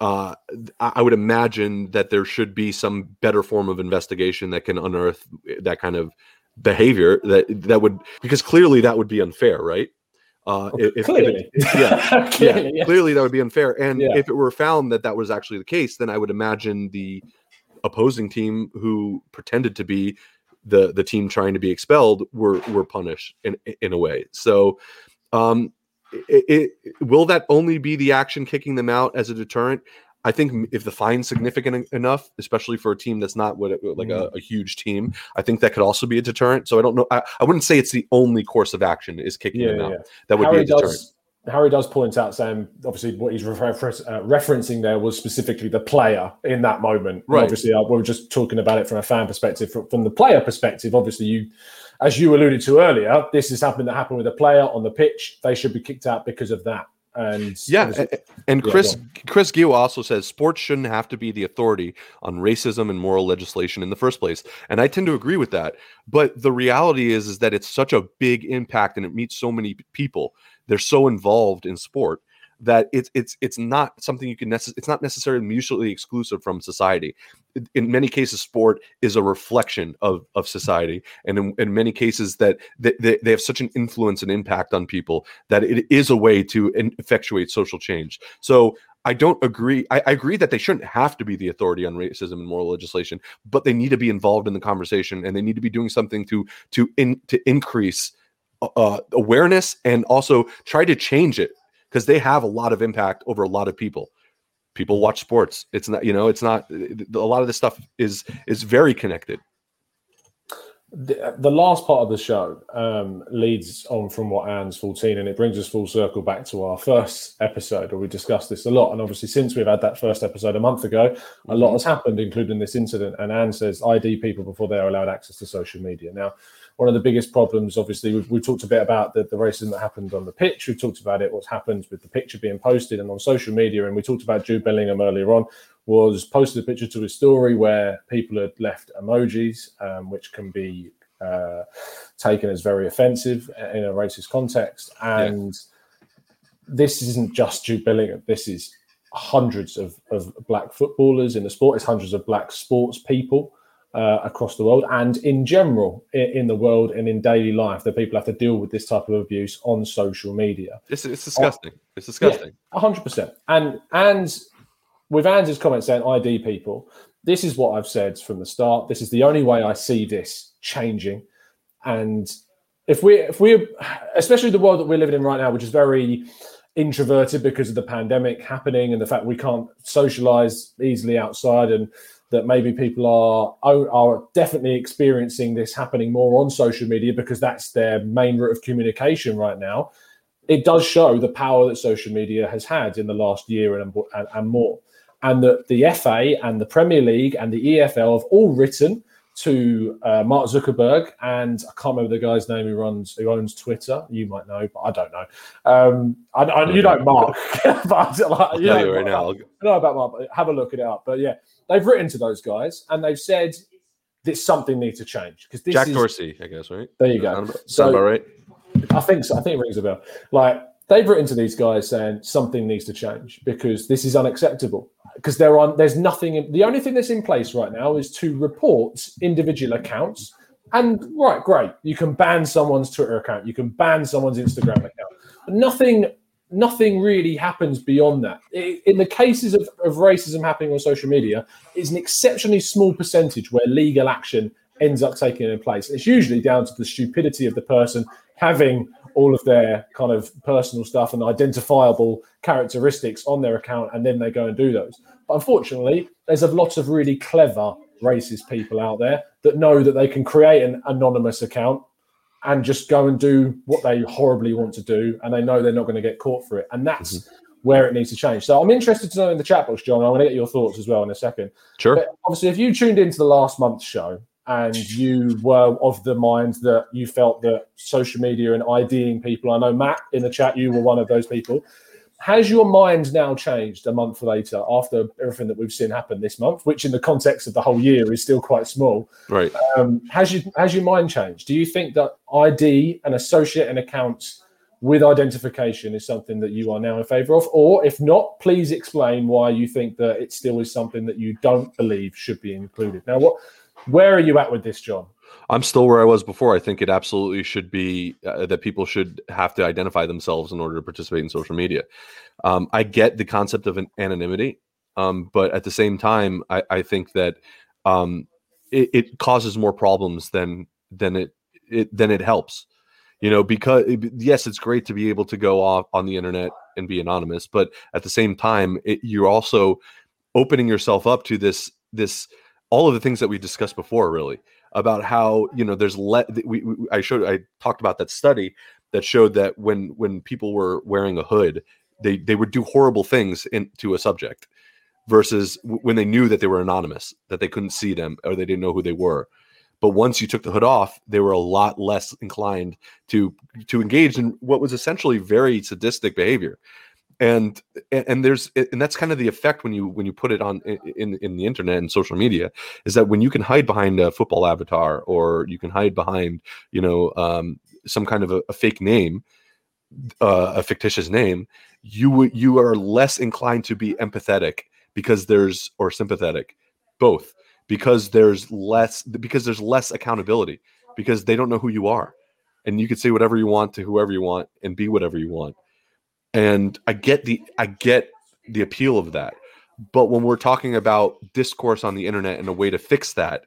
uh, I would imagine that there should be some better form of investigation that can unearth that kind of behavior that that would because clearly that would be unfair, right?
Uh, if, clearly.
If it, yeah, clearly, yeah, clearly that would be unfair. And yeah. if it were found that that was actually the case, then I would imagine the opposing team who pretended to be the the team trying to be expelled were were punished in in a way. So, um, it, it, will that only be the action kicking them out as a deterrent? I think if the fine's significant enough, especially for a team that's not what like a, mm. a, huge team, I think that could also be a deterrent. So I don't know. I, I wouldn't say it's the only course of action is kicking them out. That would Harry be a deterrent.
Does, Harry does point out, Sam. Obviously, what he's refer- uh, referencing there was specifically the player in that moment. Right. obviously, uh, we were just talking about it from a fan perspective. From, from the player perspective, obviously, you as you alluded to earlier, this is something that happened with a player on the pitch. They should be kicked out because of that. And
yeah, and Chris yeah, Chris Gill also says sports shouldn't have to be the authority on racism and moral legislation in the first place, and I tend to agree with that. But the reality is, is that it's such a big impact, and it meets so many people. They're so involved in sport that it's it's it's not something you can necess- it's not necessarily mutually exclusive from society in many cases sport is a reflection of of society and in, in many cases that they, they have such an influence and impact on people that it is a way to effectuate social change so I don't agree. I, I, agree that they shouldn't have to be the authority on racism and moral legislation, but they need to be involved in the conversation, and they need to be doing something to to in, to increase uh, awareness and also try to change it because they have a lot of impact over a lot of people. People watch sports. It's not, you know, it's not a lot of this stuff is is very connected.
The, the last part of the show um, leads on from what Anne's 14, and it brings us full circle back to our first episode where we discussed this a lot. And obviously, since we've had that first episode a month ago, a lot mm-hmm. has happened, including this incident. And Anne says ID people before they are allowed access to social media. Now, one of the biggest problems, obviously, we've, we've talked a bit about the, the racism that happened on the pitch. We've talked about it, what's happened with the picture being posted and on social media. And we talked about Jude Bellingham earlier on, was posted a picture to his story where people had left emojis, um, which can be uh, taken as very offensive in a racist context. And yeah. this isn't just Jude Bellingham. This is hundreds of, of black footballers in the sport. It's hundreds of black sports people uh, across the world and in general in, in, the world and in daily life that people have to deal with this type of abuse on social media.
It's, it's disgusting. Uh, it's disgusting.
hundred percent. And and with Andy's comment saying ID people, this is what I've said from the start. This is the only way I see this changing. And if we if we especially the world that we're living in right now, which is very introverted because of the pandemic happening and the fact we can't socialize easily outside and that maybe people are are definitely experiencing this happening more on social media because that's their main route of communication right now. It does show the power that social media has had in the last year and, and, and more, and that the FA and the Premier League and the EFL have all written to uh, Mark Zuckerberg and I can't remember the guy's name who runs who owns Twitter. You might know, but I don't know. Um, I, I, you know Mark, but like, you know, right now. I know about Mark. But have a look at it up. But yeah, they've written to those guys and they've said that something needs to change because
Jack is, Dorsey, I guess, right?
There you go. Sound
about, so, about right?
I think so. I think it rings a bell. Like they've written to these guys saying something needs to change because this is unacceptable because there are there's nothing. The only thing that's in place right now is to report individual accounts. And right, great, you can ban someone's Twitter account, you can ban someone's Instagram account, but nothing, nothing really happens beyond that. In the cases of, of racism happening on social media, it's an exceptionally small percentage where legal action ends up taking in place. It's usually down to the stupidity of the person having all of their kind of personal stuff and identifiable characteristics on their account, and then they go and do those. But unfortunately, there's a lot of really clever racist people out there that know that they can create an anonymous account and just go and do what they horribly want to do, and they know they're not going to get caught for it. And that's mm-hmm. where it needs to change. So I'm interested to know in the chat box, John. I want to get your thoughts as well in a second.
Sure. But
obviously, if you tuned into the last month's show, and you were of the mind that you felt that social media and IDing people, I know Matt in the chat, you were one of those people. Has your mind now changed a month later after everything that we've seen happen this month, which in the context of the whole year is still quite small?
Right.
Um, has you has your mind changed? Do you think that ID and associating accounts with identification is something that you are now in favour of? Or if not, please explain why you think that it still is something that you don't believe should be included. Now, what where are you at with this, John?
I'm still where I was before. I think it absolutely should be uh, that people should have to identify themselves in order to participate in social media. Um, I get the concept of an anonymity, um, but at the same time, I, I think that um, it, it, causes more problems than than it, it than it helps. You know, because yes, it's great to be able to go off on the internet and be anonymous, but at the same time, it, you're also opening yourself up to this this all of the things that we discussed before really about how you know there's let we, we, i showed i talked about that study that showed that when when people were wearing a hood they they would do horrible things into a subject versus when they knew that they were anonymous that they couldn't see them or they didn't know who they were. But once you took the hood off they were a lot less inclined to to engage in what was essentially very sadistic behavior and and there's and that's kind of the effect when you when you put it on in in the internet and social media is that when you can hide behind a football avatar or you can hide behind you know um, some kind of a, a fake name uh, a fictitious name you you are less inclined to be empathetic because there's or sympathetic both because there's less because there's less accountability because they don't know who you are and you can say whatever you want to whoever you want and be whatever you want and i get the i get the appeal of that. But when we're talking about discourse on the internet and a way to fix that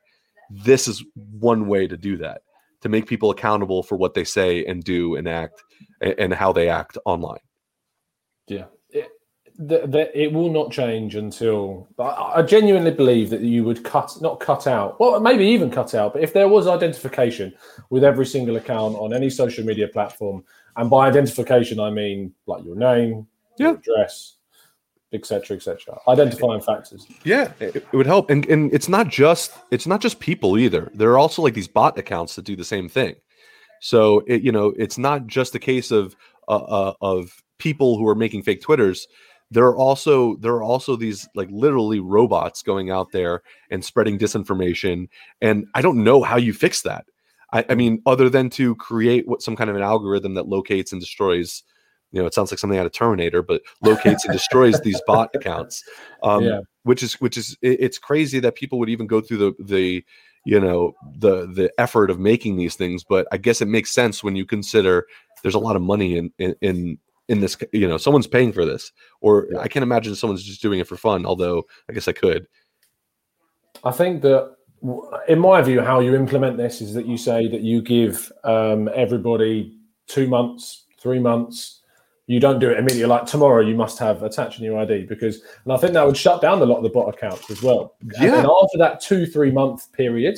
this is one way to do that to make people accountable for what they say and do and act and, how they act online.
Yeah. It, it will not change until I genuinely believe that you would cut not cut out well maybe even cut out but if there was identification with every single account on any social media platform and by identification, I mean like your name, yeah. your address, etc., etc. Identifying factors.
Yeah, it, it, would help, and and it's not just it's not just people either. There are also like these bot accounts that do the same thing. So it you know it's not just a case of uh, uh, of people who are making fake twitters. There are also there are also these like literally robots going out there and spreading disinformation, and I don't know how you fix that. I, I mean, other than to create what some kind of an algorithm that locates and destroys you know, it sounds like something out of Terminator, but locates and destroys these bot accounts. Um, yeah. Which is which is it, it's crazy that people would even go through the the you know the the effort of making these things. But I guess it makes sense when you consider there's a lot of money in in in, in this. You know, someone's paying for this, or. I can't imagine someone's just doing it for fun. Although I guess I could.
I think that in my view, how you implement this is that you say that you give um, everybody two months, three months. You don't do it immediately. Like tomorrow, you must have attached a new ID because, and I think that would shut down a lot of the bot accounts as well.
Yeah.
And after that two, three month period,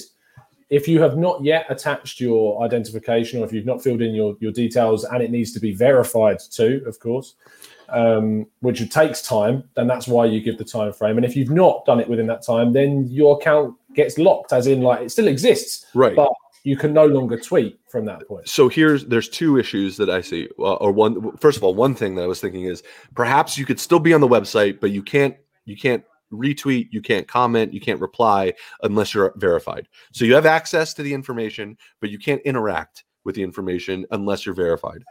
if you have not yet attached your identification or if you've not filled in your, your details and it needs to be verified too, of course, um, which takes time, then that's why you give the time frame. And if you've not done it within that time, then your account gets locked, as in like it still exists,
Right.
but you can no longer tweet from that point.
so here's there's two issues that I see. Uh, or one, first of all, one thing that I was thinking is perhaps you could still be on the website, but you can't you can't retweet, you can't comment, you can't reply unless you're verified. So you have access to the information, but you can't interact with the information unless you're verified.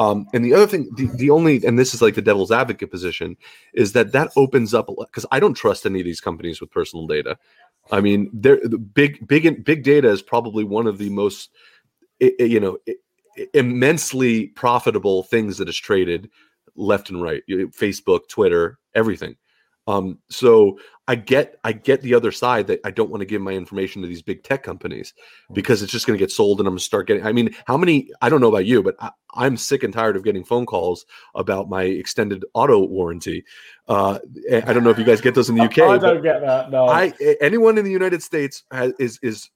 Um, and the other thing, the, the only, and this is like the devil's advocate position, is that that opens up because I don't trust any of these companies with personal data. I mean, they're the big, big, big data is probably one of the most, you know, immensely profitable things that is traded left and right. Facebook, Twitter, everything. Um, so I get, I get the other side that I don't want to give my information to these big tech companies because it's just going to get sold and I'm going to start getting. I mean, how many? I don't know about you, but I, I'm sick and tired of getting phone calls about my extended auto warranty. Uh, I don't know if you guys get those in the UK.
I don't get that. No,
I anyone in the United States has, is is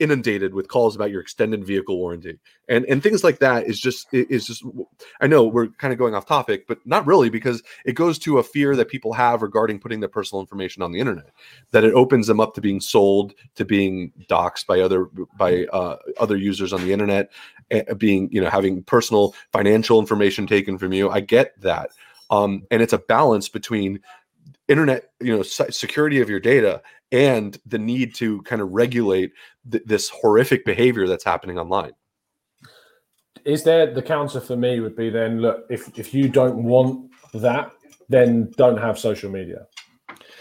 inundated with calls about your extended vehicle warranty. And and things like that is just is just I know we're kind of going off topic but not really because it goes to a fear that people have regarding putting their personal information on the internet that it opens them up to being sold to being doxxed by other by uh, other users on the internet eh, being you know having personal financial information taken from you. I get that. Um and it's a balance between internet you know security of your data and the need to kind of regulate th- this horrific behavior that's happening online.
Is there the counter for me would be then look if if you don't want that then don't have social media.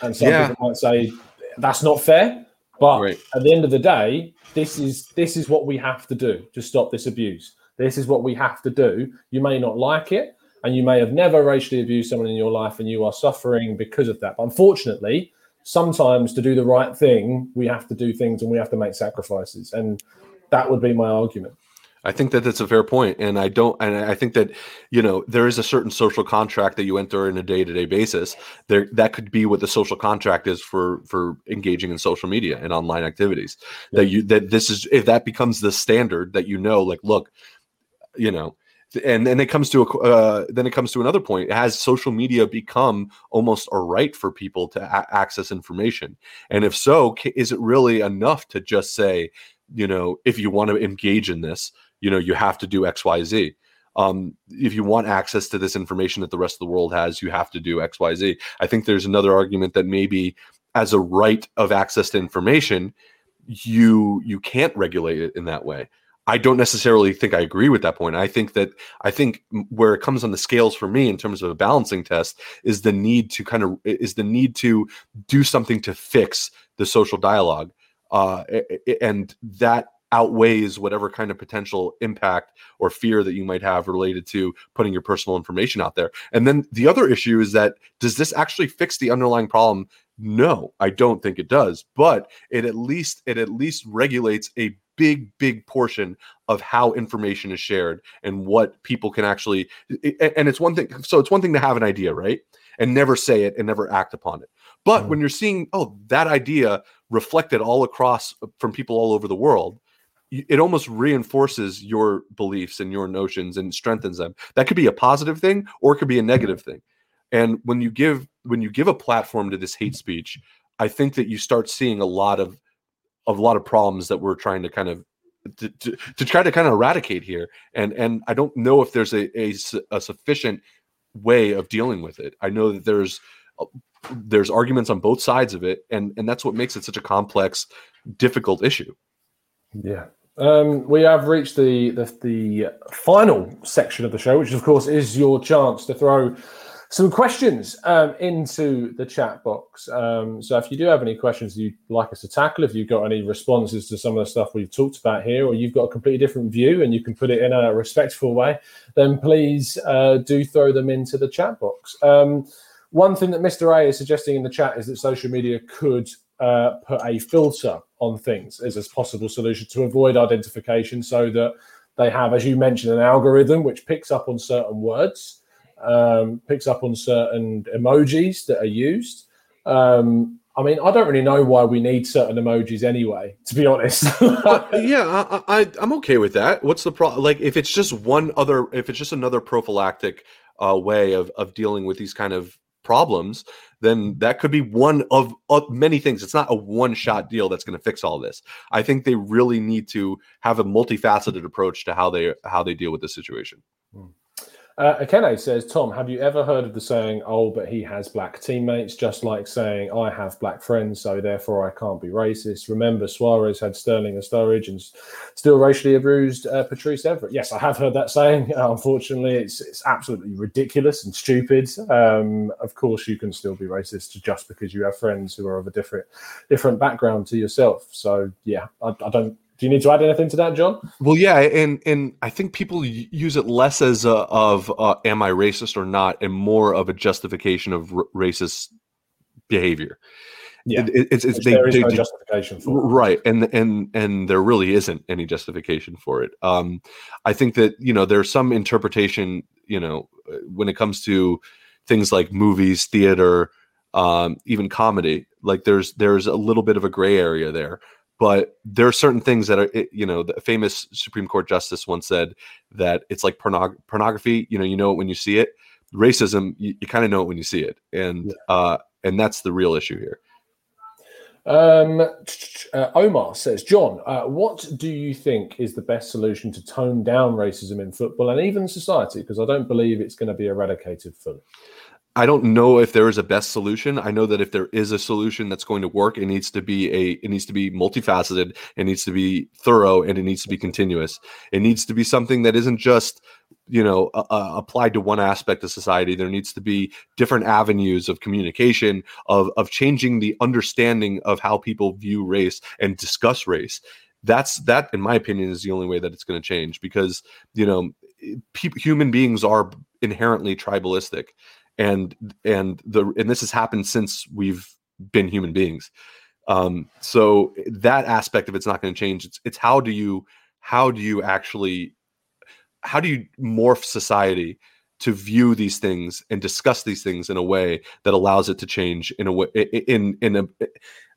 And some
Yeah.
people might say that's not fair but
Right.
at the end of the day this is this is what we have to do to stop this abuse. This is what we have to do. You may not like it and you may have never racially abused someone in your life and you are suffering because of that. But unfortunately sometimes to do the right thing we have to do things and we have to make sacrifices and that would be my argument
I think that that's a fair point, and I don't, and I think that you know there is a certain social contract that you enter in a day to day basis. There, that could be what the social contract is for for engaging in social media and online activities. That you that this is if that becomes the standard that you know, like look, you know, and then it comes to a uh, then it comes to another point. Has social media become almost a right for people to a- access information? And if so, is it really enough to just say, you know, if you want to engage in this, you know, you have to do X, Y, Z. Um, if you want access to this information that the rest of the world has, you have to do X, Y, Z. I think there's another argument that maybe as a right of access to information, you you can't regulate it in that way. I don't necessarily think I agree with that point. I think that I think where it comes on the scales for me in terms of a balancing test is the need to kind of is the need to do something to fix the social dialogue, uh, and that outweighs whatever kind of potential impact or fear that you might have related to putting your personal information out there. And then the other issue is that does this actually fix the underlying problem? No, I don't think it does, but it at least it at least regulates a big big portion of how information is shared and what people can actually and it's one thing so it's one thing to have an idea, right? And never say it and never act upon it. But
Mhm.
when you're seeing oh that idea reflected all across uh, from people all over the world, it almost reinforces your beliefs and your notions and strengthens them. That could be a positive thing or it could be a negative thing. And when you give when you give a platform to this hate speech, I think that you start seeing a lot of of a lot of problems that we're trying to kind of to, to, to try to kind of eradicate here. And and I don't know if there's a, a, a sufficient way of dealing with it. I know that there's there's arguments on both sides of it, and and that's what makes it such a complex, difficult issue.
Yeah. Um, we have reached the, the the final section of the show, which of course is your chance to throw some questions um, into the chat box. Um, so if you do have any questions you'd like us to tackle, if you've got any responses to some of the stuff we've talked about here, or you've got a completely different view and you can put it in a respectful way, then please uh, do throw them into the chat box. Um, one thing that Mr. A is suggesting in the chat is that social media could uh, put a filter on things as a possible solution to avoid identification so that they have, as you mentioned, an algorithm which picks up on certain words, um, picks up on certain emojis that are used. Um, I mean, I don't really know why we need certain emojis anyway, to be honest.
yeah, I, I'm okay with that. What's the problem? Like, if it's just one other, if it's just another prophylactic uh, way of of dealing with these kind of problems, then that could be one of, of many things. It's not a one shot deal that's going to fix all this. I think they really need to have a multifaceted approach to how they how they deal with the situation.
Hmm. Uh, Akene says, Tom, have you ever heard of the saying, oh, but he has black teammates, just like saying, I have black friends, so therefore I can't be racist? Remember, Suarez had Sterling and Sturridge and still racially abused uh, Patrice Evra. Yes, I have heard that saying. Unfortunately, it's, it's absolutely ridiculous and stupid. Um, of course, you can still be racist just because you have friends who are of a different different background to yourself. So, yeah, I, I don't do you need to add anything to that, John?
Well, yeah, and and I think people use it less as a, of uh, am I racist or not, and more of a justification of r- racist behavior.
Yeah,
it, it's, it's
they, there is they, no justification for
it. right, and and and there really isn't any justification for it. Um, I think that you know there's some interpretation, you know, when it comes to things like movies, theater, um, even comedy. Like there's there's a little bit of a gray area there but there are certain things that are you know the famous supreme court justice once said that it's like pornog- pornography you know you know it when you see it racism you, you kind of know it when you see it and yeah. uh and that's the real issue here
um, uh, Omar says, John, uh, what do you think is the best solution to tone down racism in football and even society? Because I don't believe it's going to be eradicated fully.
I don't know if there is a best solution. I know that if there is a solution that's going to work, it needs to be a it needs to be multifaceted, it needs to be thorough, and it needs to be continuous. It needs to be something that isn't just you know uh, applied to one aspect of society. There needs to be different avenues of communication of of changing the understanding of how people view race and discuss race. That's that, in my opinion, is the only way that it's going to change because you know pe- human beings are inherently tribalistic and and the and this has happened since we've been human beings um so that aspect of it's not going to change it's it's how do you how do you actually how do you morph society to view these things and discuss these things in a way that allows it to change in a way in in a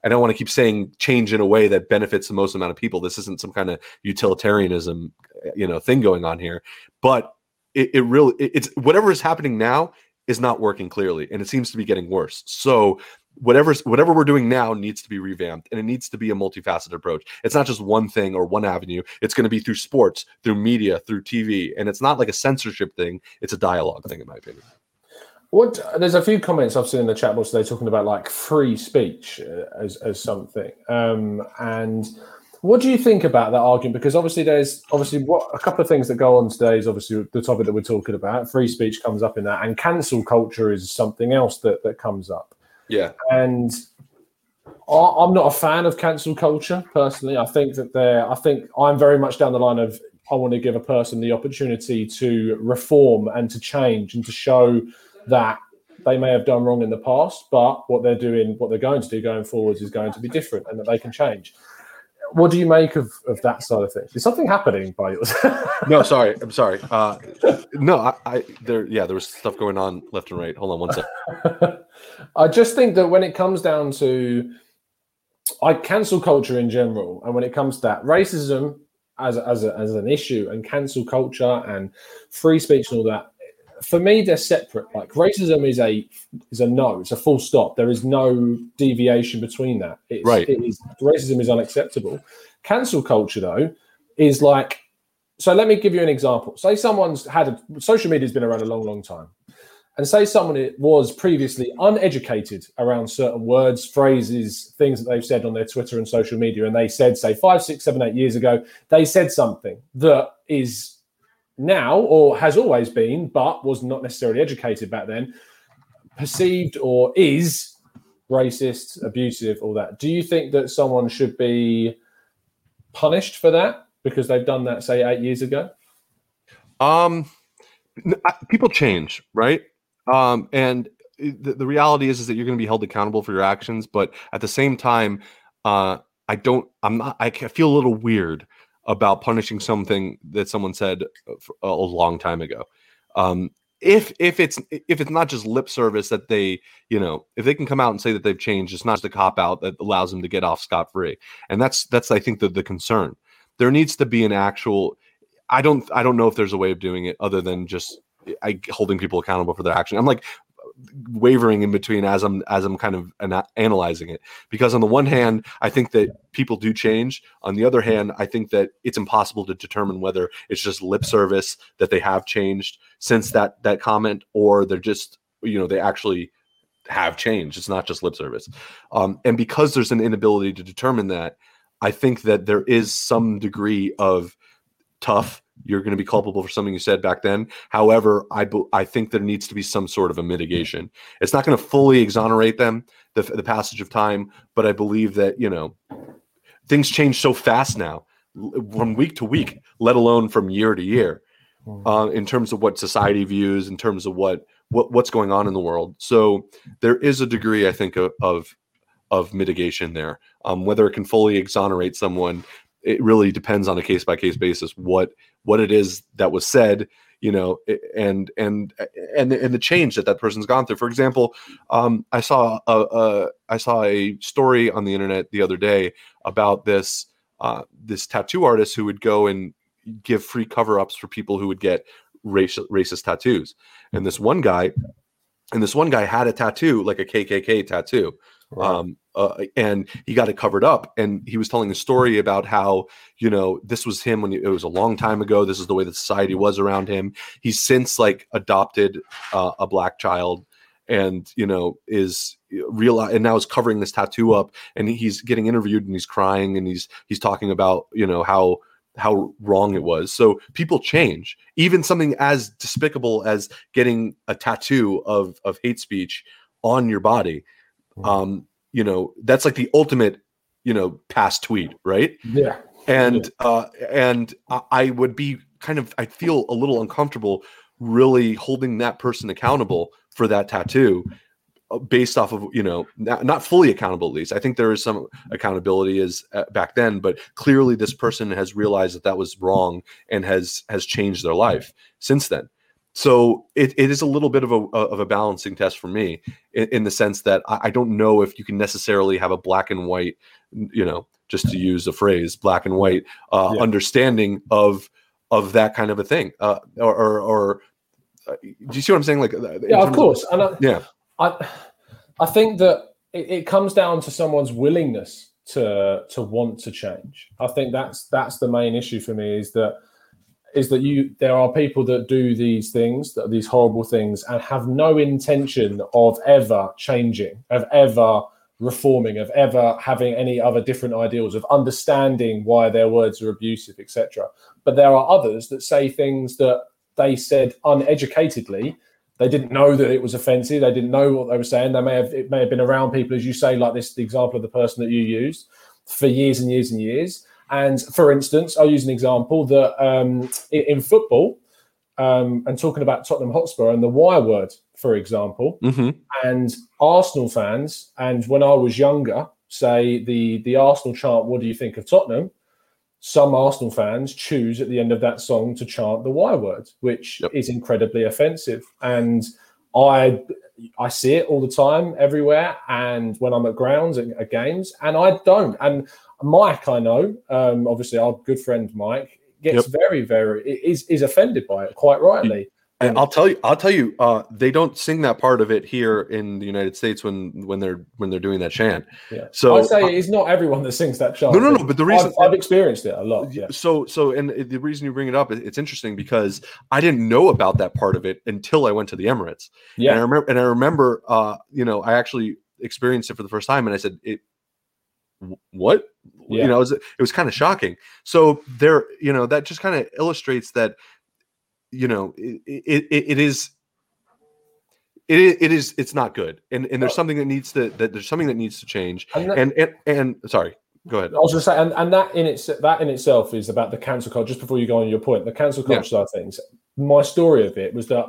I don't want to keep saying change in a way that benefits the most amount of people. This isn't some kind of utilitarianism, you know, thing going on here. But it, it really it's whatever is happening now is not working clearly and it seems to be getting worse. So whatever whatever we're doing now needs to be revamped and it needs to be a multifaceted approach. It's not just one thing or one avenue. It's going to be through sports, through media, through TV, and it's not like a censorship thing. It's a dialogue thing, in my opinion.
What there's a few comments I've seen in the chat box today talking about like free speech uh, as as something, um, and what do you think about that argument? Because obviously, there's obviously what a couple of things that go on today is obviously the topic that we're talking about. Free speech comes up in that, and cancel culture is something else that that comes up.
Yeah,
and I'm not a fan of cancel culture personally. I think that there, I think I'm very much down the line of I want to give a person the opportunity to reform and to change and to show that they may have done wrong in the past, but what they're doing, what they're going to do going forwards is going to be different and that they can change what do you make of, of that side of things? Is something happening by yours?
no, sorry, I'm sorry. Uh, no, I, I, there, yeah, there was stuff going on left and right. Hold on one second.
I just think that when it comes down to, I cancel culture in general, and when it comes to that, racism as as, a, as an issue, and cancel culture and free speech and all that, for me they're separate. Like racism is a is a no it's a full stop. There is no deviation between that. It's,
right.
it is, racism is unacceptable. Cancel culture though is like so let me give you an example. Say someone's had a social media has been around a long long time. And say someone was previously uneducated around certain words phrases things that they've said on their twitter and social media and they said say five six seven eight years ago they said something that is now, or has always been, but was not necessarily educated back then, perceived or is racist, abusive, all that. Do you think that someone should be punished for that because they've done that, say, eight years ago?
Um, people change, right? Um, and the, the reality is, is that you're going to be held accountable for your actions, but at the same time, uh, I don't. I'm not. I feel a little weird about punishing something that someone said a long time ago. Um, if if it's if it's not just lip service that they you know if they can come out and say that they've changed, it's not just a cop out that allows them to get off scot free. And that's that's I think the the concern. There needs to be an actual. I don't I don't know if there's a way of doing it other than just I, holding people accountable for their action. I'm like wavering in between as I'm as I'm kind of ana- analyzing it. Because on the one hand I think that people do change. On the other hand I think that it's impossible to determine whether it's just lip service that they have changed since that that comment or they're just you know they actually have changed. It's not just lip service. Um, and because there's an inability to determine that I think that there is some degree of tough you're going to be culpable for something you said back then. However, I I think there needs to be some sort of a mitigation. It's not going to fully exonerate them the, the passage of time, but I believe that you know things change so fast now from week to week, let alone from year to year, uh, in terms of what society views, in terms of what what what's going on in the world. So there is a degree, I think, of of, of mitigation there. Um, whether it can fully exonerate someone it really depends on a case by case basis what what it is that was said you know and and and and the change that that person's gone through. For example um i saw a, a i saw a story on the internet the other day about this uh this tattoo artist who would go and give free cover-ups for people who would get racial racist tattoos. And this one guy and this one guy had a tattoo like a kkk tattoo um, uh, and he got it covered up and he was telling a story about how you know this was him when he- it was a long time ago this is the way that society was around him. He's since like adopted uh, a black child and you know is real and now is covering this tattoo up and he's getting interviewed and he's crying and he's he's talking about you know how how wrong it was. So people change. Even something as despicable as getting a tattoo of of hate speech on your body um you know that's like the ultimate you know past tweet right?
Yeah.
and uh and I- i would be kind of i feel a little uncomfortable really holding that person accountable for that tattoo uh, based off of you know not, not fully accountable at least. I think there is some accountability is uh, back then but clearly this person has realized that that was wrong and has has changed their life since then so it, it is a little bit of a of a balancing test for me in, in the sense that I, I don't know if you can necessarily have a black and white you know just to use a phrase black and white uh,
Yeah.
understanding of of that kind of a thing uh, or or, or uh, do you see what i'm saying like uh,
Yeah, of course. And I,
yeah
I, I think that it, it comes down to someone's willingness to to want to change. I think that's that's the main issue for me is that is that you there are people that do these things, that these horrible things, and have no intention of ever changing, of ever reforming, of ever having any other different ideals, of understanding why their words are abusive, etc. But there are others that say things that they said uneducatedly they didn't know that it was offensive. They didn't know what they were saying. They may have it may have been around people, as you say, like this the example of the person that you used for years and years and years. And for instance, I'll use an example that um, in, football, um, and talking about Tottenham Hotspur and the Y word, for example,
hmm
and Arsenal fans, and when I was younger, say the the Arsenal chant, "What do you think of Tottenham?" Some Arsenal fans choose at the end of that song to chant the Y word, which
Yep.
is incredibly offensive. And I I see it all the time, everywhere, and when I'm at grounds and at games, and I don't. And Mike, I know, um, obviously our good friend Mike gets
Yep.
very, very is is offended by it, quite rightly.
And I'll tell you, I'll tell you, uh, they don't sing that part of it here in the United States when when they're when they're doing that chant.
Yeah.
So
I'd say it's not everyone that sings that chant.
No, no, no, but the reason-
I've, I've experienced it a lot. Yeah.
so so and the reason you bring it up, it's interesting because I didn't know about that part of it until I went to the Emirates. Yeah. And I remember, and I remember, uh, you know, I actually experienced it for the first time, and I said, "It, what?"
Yeah.
You know, it was, it was kind of shocking. So there, you know, that just kind of illustrates that, you know, it, it, it, it is it, it is it's not good and and there's something that needs to that there's something that needs to change
And, that,
and and, and sorry go ahead
I was just saying, and, and that in its that in itself is about the cancel culture. Just before you go on your point, the cancel
Yeah.
culture side of things. My story of it was that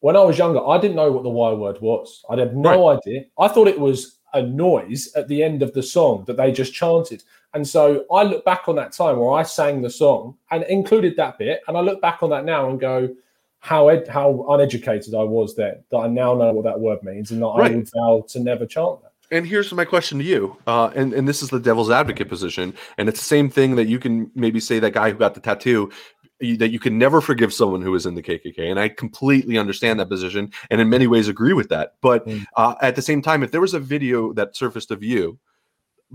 when I was younger, I didn't know what the Y word was. I had no idea. I thought it was a noise at the end of the song that they just chanted. And so I look back on that time where I sang the song and included that bit, and I look back on that now and go, how ed- how uneducated I was then that I now know what that word means, and that
Right.
I would vow to never chant that.
And here's my question to you, uh, and and this is the devil's advocate position, and it's the same thing that you can maybe say that guy who got the tattoo that you can never forgive someone who is in the KKK, and I completely understand that position, and in many ways agree with that. But
Mm.
uh, at the same time, if there was a video that surfaced of you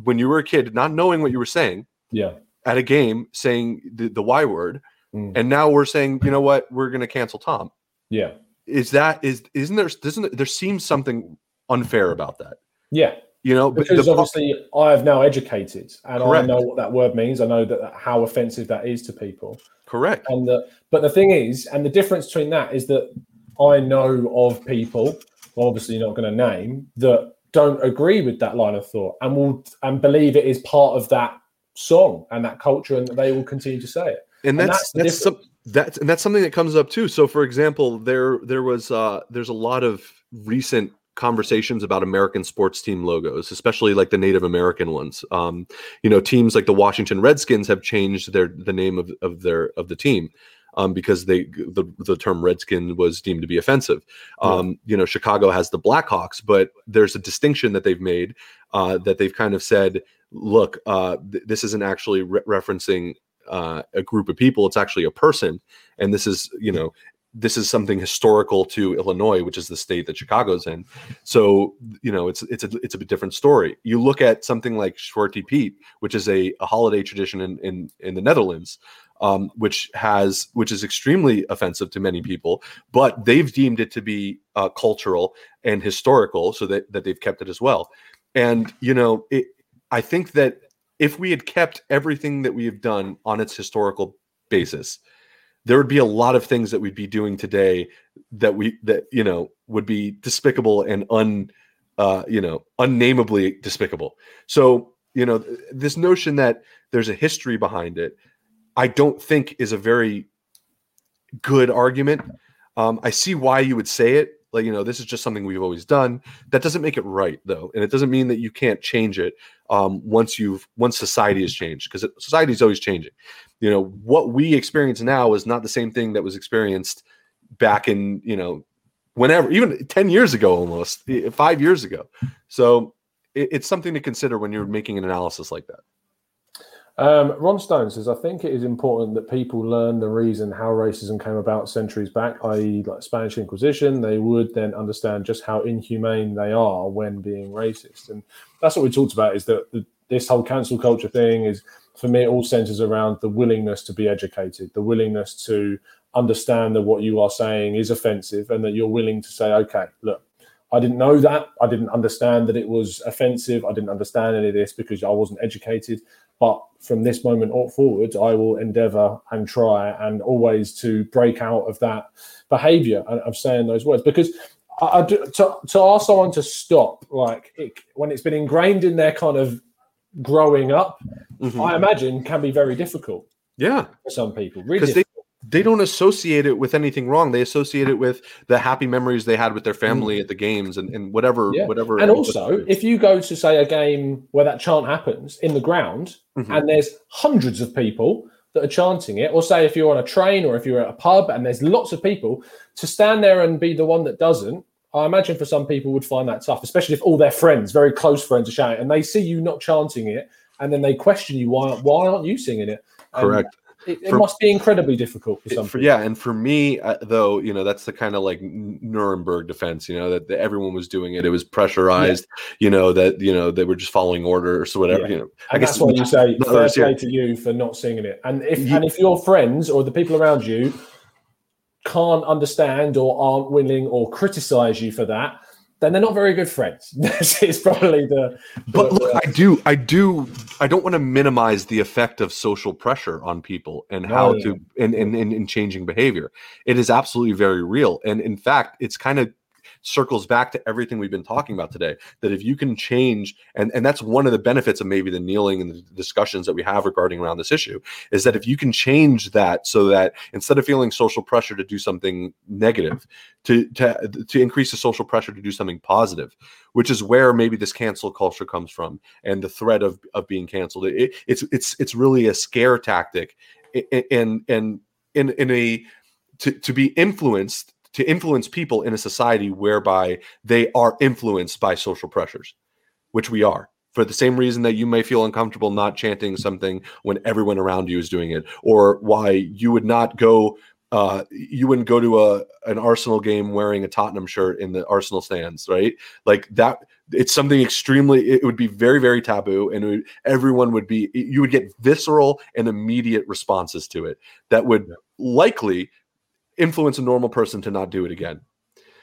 when you were a kid, not knowing what you were saying
Yeah,
at a game, saying the, the Y word,
Mm.
and now we're saying, you know what, we're going to cancel Tom.
yeah,
Is that is isn't there doesn't there- there seems something unfair about that?
yeah.
You know,
Because
the-
obviously I have now educated, and
Correct.
I know what that word means. I know that how offensive that is to people.
correct.
And the but the thing is, and the difference between that is that I know of people, obviously not going to name, that don't agree with that line of thought and will and believe it is part of that song and that culture, and that they will continue to say it.
and
And
that's
that's
that's some, that's and that's something that comes up too. So, for example, there there was uh, there's a lot of recent conversations about American sports team logos, especially like the Native American ones. Um, you know, teams like the Washington Redskins have changed their the name of, of their of the team. Um, because they the, the term redskin was deemed to be offensive. Um, You know, Chicago has the Blackhawks, but there's a distinction that they've made uh, that they've kind of said, look, uh, th- this isn't actually re- referencing uh, a group of people it's actually a person. And this is you know this is something historical to illinois which is the state that chicago's in. So you know it's it's a it's a bit different story. You look at something like Zwarte Piet which is a, a holiday tradition in in, in the netherlands um, which has which is extremely offensive to many people but they've deemed it to be uh, cultural and historical so that, that they've kept it as well and you know it i think that if we had kept everything that we have done on its historical basis, there would be a lot of things that we'd be doing today that we that you know would be despicable and un uh, you know unnameably despicable. So you know th- this notion that there's a history behind it, I don't think is a very good argument. Um, I see why you would say it. Like you know, this is just something we've always done. That doesn't make it right, though, and it doesn't mean that you can't change it um, once you've once society has changed because society is always changing. You know what we experience now is not the same thing that was experienced back in you know whenever even 10 years ago almost five years ago so it, it's something to consider when you're making an analysis like that
Um, Ron Stone says, I think it is important that people learn the reason how racism came about centuries back, i.e., like Spanish Inquisition. They would then understand just how inhumane they are when being racist. And that's what we talked about is that the, this whole cancel culture thing is, for me, it all centers around the willingness to be educated, the willingness to understand that what you are saying is offensive and that you're willing to say, okay, look, I didn't know that. I didn't understand that it was offensive. I didn't understand any of this because I wasn't educated. But from this moment forward, I will endeavor and try and always to break out of that behavior and of saying those words. Because I, I do, to, to ask someone to stop, like it, when it's been ingrained in their kind of growing up,
Mhm.
I imagine can be very difficult
yeah
for some people. Really
because they
difficult.
They don't associate it with anything wrong they associate it with the happy memories they had with their family at the games and, and whatever
Mm. Yeah.
whatever
And also, if you go to say a game where that chant happens in the ground,
Mhm.
and there's hundreds of people that are chanting it, or say if you're on a train or if you're at a pub and there's lots of people, to stand there and be the one that doesn't, I imagine for some people would find that tough, especially if all their friends, very close friends, are shouting and they see you not chanting it, and then they question you why why aren't you singing it? And
correct
It, it
For-
must be incredibly difficult for some
for-
people.
yeah, and for me, uh, though, you know, that's the kind of like Nuremberg defense. You know that, that everyone was doing it; it was pressurized. You know that you know they were just following orders or whatever.
Yeah.
You know,
And
guess
that's why you say fair
others
play to you for not singing it. And if and if your friends or the people around you can't understand or aren't willing or criticize you for that, then they're not very good friends. this is probably the.
But
the-
look, I do, I do, I don't want to minimize the effect of social pressure on people and how
No,
to and, in changing behavior. It is absolutely very real, and in fact, it's kind of circles back to everything we've been talking about today. That if you can change, and and that's one of the benefits of maybe the kneeling and the discussions that we have regarding around this issue, is that if you can change that so that instead of feeling social pressure to do something negative, to to to increase the social pressure to do something positive, which is where maybe this cancel culture comes from and the threat of of being canceled. It, it's it's it's really a scare tactic, and and in in a to, to be influenced to influence people in a society whereby they are influenced by social pressures, which we are. For the same reason that you may feel uncomfortable not chanting something when everyone around you is doing it, or why you would not go uh, you wouldn't go to a an Arsenal game wearing a Tottenham shirt in the Arsenal stands, right? Like that. It's something extremely. It would be very, very taboo, and would, everyone would be. You would get visceral and immediate responses to it that would likely influence a normal person to not do it again.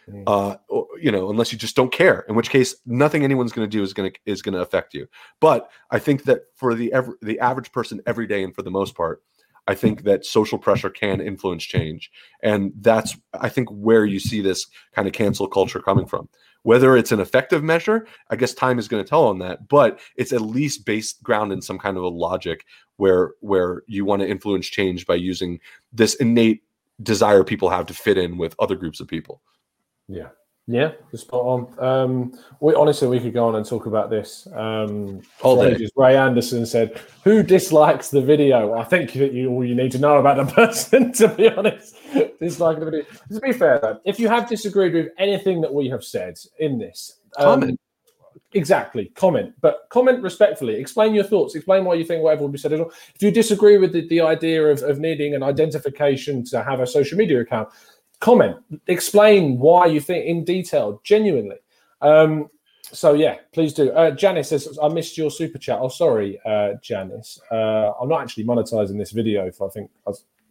Mm. Uh, or, you know, unless you just don't care, in which case nothing anyone's going to do is going to is going to affect you. But I think that for the ever, the average person every day, and for the most part, I think that social pressure can influence change. And that's, I think, where you see this kind of cancel culture coming from. Whether it's an effective measure, I guess time is going to tell on that, but it's at least based ground in some kind of a logic where where you want to influence change by using this innate desire people have to fit in with other groups of people.
Yeah. Yeah, spot on. Um, we honestly we could go on and talk about this um,
all day.
Ray Anderson said, "Who dislikes the video?" I think that you all you need to know about the person. To be honest, disliking the video. To be fair, though, if you have disagreed with anything that we have said in this,
um, comment.
Exactly, comment, but comment respectfully. Explain your thoughts. Explain why you think whatever would be said. If you disagree with the, the idea of, of needing an identification to have a social media account, comment, explain why you think in detail, genuinely. Um, so yeah, please do. Uh, Janice says, "I missed your super chat." Oh, sorry, uh, Janice. Uh, I'm not actually monetizing this video for I think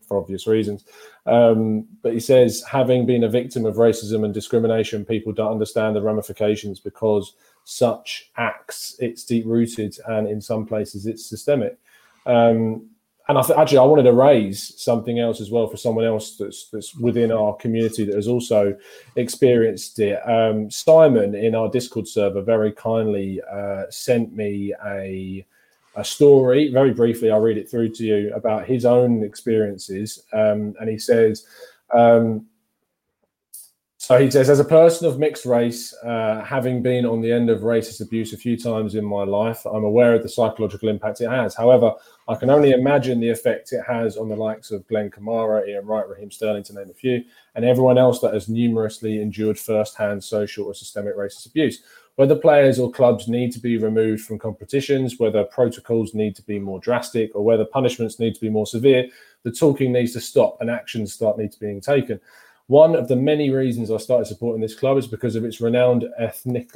for obvious reasons. Um, but he says, having been a victim of racism and discrimination, people don't understand the ramifications because such acts it's deep rooted and in some places it's systemic. Um, and I th- actually I wanted to raise something else as well for someone else that's that's within our community that has also experienced it. Um, Simon in our Discord server very kindly uh, sent me a a story. Very briefly, I'll read it through to you about his own experiences, um, and he says. Um, so he says, as a person of mixed race, uh, having been on the end of racist abuse a few times in my life, I'm aware of the psychological impact it has. However, I can only imagine the effect it has on the likes of Glenn Kamara, Ian Wright, Raheem Sterling, to name a few, and everyone else that has numerously endured first-hand social or systemic racist abuse. Whether players or clubs need to be removed from competitions, whether protocols need to be more drastic, or whether punishments need to be more severe, the talking needs to stop and actions start need to being taken. One of the many reasons I started supporting this club is because of its renowned ethnic,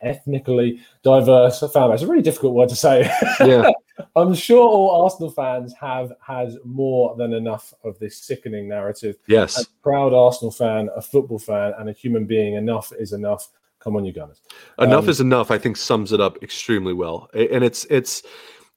ethnically diverse fan base. It's a really difficult word to say.
Yeah.
I'm sure all Arsenal fans have had more than enough of this sickening narrative.
Yes.
A proud Arsenal fan, a football fan, and a human being, enough is enough. Come on, you Gunners.
Enough um, is enough. I think sums it up extremely well, and it's it's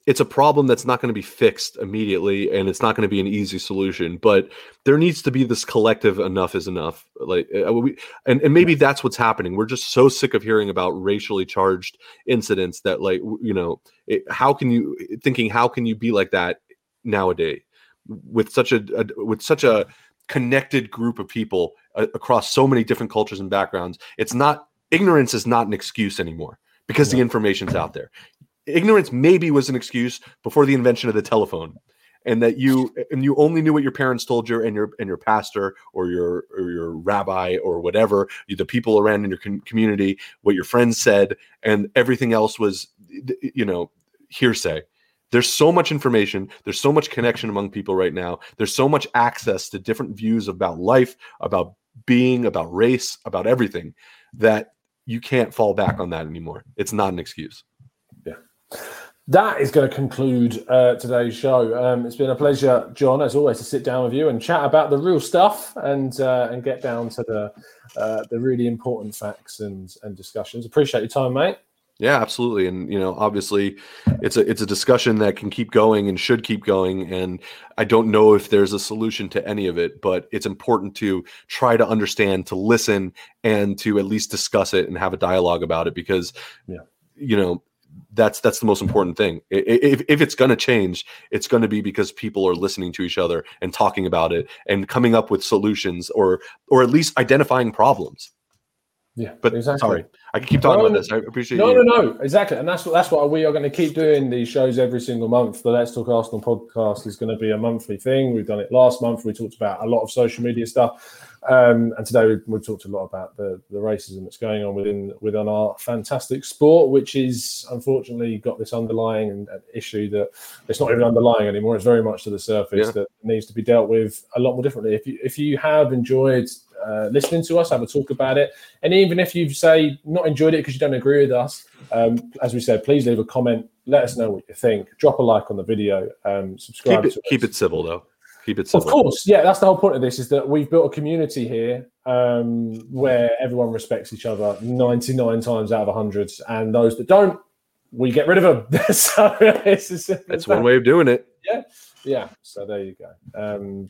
it's a problem that's not going to be fixed immediately and it's not going to be an easy solution but there needs to be this collective enough is enough like uh, we, and, and maybe that's what's happening. We're just so sick of hearing about racially charged incidents that like you know it, how can you thinking how can you be like that nowadays with such a, a with such a connected group of people uh, across so many different cultures and backgrounds it's not ignorance is not an excuse anymore because the information's out there ignorance maybe was an excuse before the invention of the telephone and that you and you only knew what your parents told you and your and your pastor or your or your rabbi or whatever the people around in your com- community what your friends said and everything else was you know hearsay. There's so much information there's so much connection among people right now there's so much access to different views about life about being about race about everything that you can't fall back on that anymore. It's not an excuse
that is going to conclude uh, today's show. Um, it's been a pleasure, John, as always, to sit down with you and chat about the real stuff and uh, and get down to the uh, the really important facts and and discussions. Appreciate your time, mate.
Yeah, absolutely. And you know, obviously it's a it's a discussion that can keep going and should keep going. And I don't know if there's a solution to any of it, but it's important to try to understand, to listen, and to at least discuss it and have a dialogue about it because yeah. you know, that's that's the most important thing. If, if it's going to change, it's going to be because people are listening to each other and talking about it and coming up with solutions or or at least identifying problems.
Yeah,
but exactly. sorry, I can keep talking no, about this. I appreciate
no,
you.
No, no, exactly, and that's what that's what we are going to keep doing. These shows every single month. The Let's Talk Arsenal podcast is going to be a monthly thing. We've done it last month. We talked about a lot of social media stuff, um, and today we, we talked a lot about the the racism that's going on within within our fantastic sport, which is unfortunately got this underlying and issue that it's not even underlying anymore. It's very much to the surface yeah. that needs to be dealt with a lot more differently. If you if you have enjoyed uh, listening to us, have a talk about it. And even if you say not enjoyed it because you don't agree with us, um, as we said, please leave a comment. Let us know what you think. Drop a like on the video. Um, subscribe.
Keep it, keep it civil though. Keep it civil.
Of course, yeah. That's the whole point of this: is that we've built a community here um, where everyone respects each other ninety nine times out of hundred, and those that don't, we get rid of them. so
it's that's one way of doing it.
Yeah, yeah. So there you go. Um,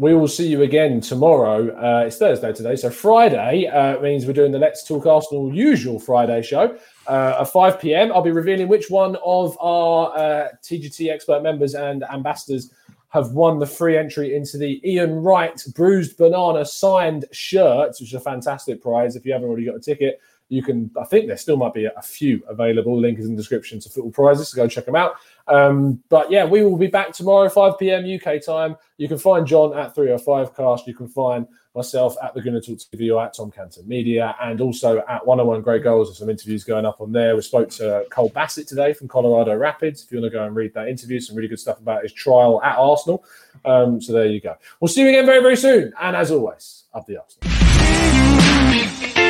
we will see you again tomorrow. Uh, it's Thursday today, so Friday uh, means we're doing the Let's Talk Arsenal usual Friday show uh, at 5 p.m. I'll be revealing which one of our uh, TGT expert members and ambassadors have won the free entry into the Ian Wright Bruised Banana signed shirt, which is a fantastic prize. If you haven't already got a ticket, you can. I think there still might be a few available. Link is in the description to football prizes, so go check them out. Um, but yeah, we will be back tomorrow, 5 p.m. UK time. You can find John at 305 Cast. You can find myself at the Gooner Talk TV or at Tom Canton Media, and also at 101 Great Goals. There's some interviews going up on there. We spoke to Cole Bassett today from Colorado Rapids. If you want to go and read that interview, some really good stuff about his trial at Arsenal. Um, so there you go. We'll see you again very, very soon. And as always, up the Arsenal.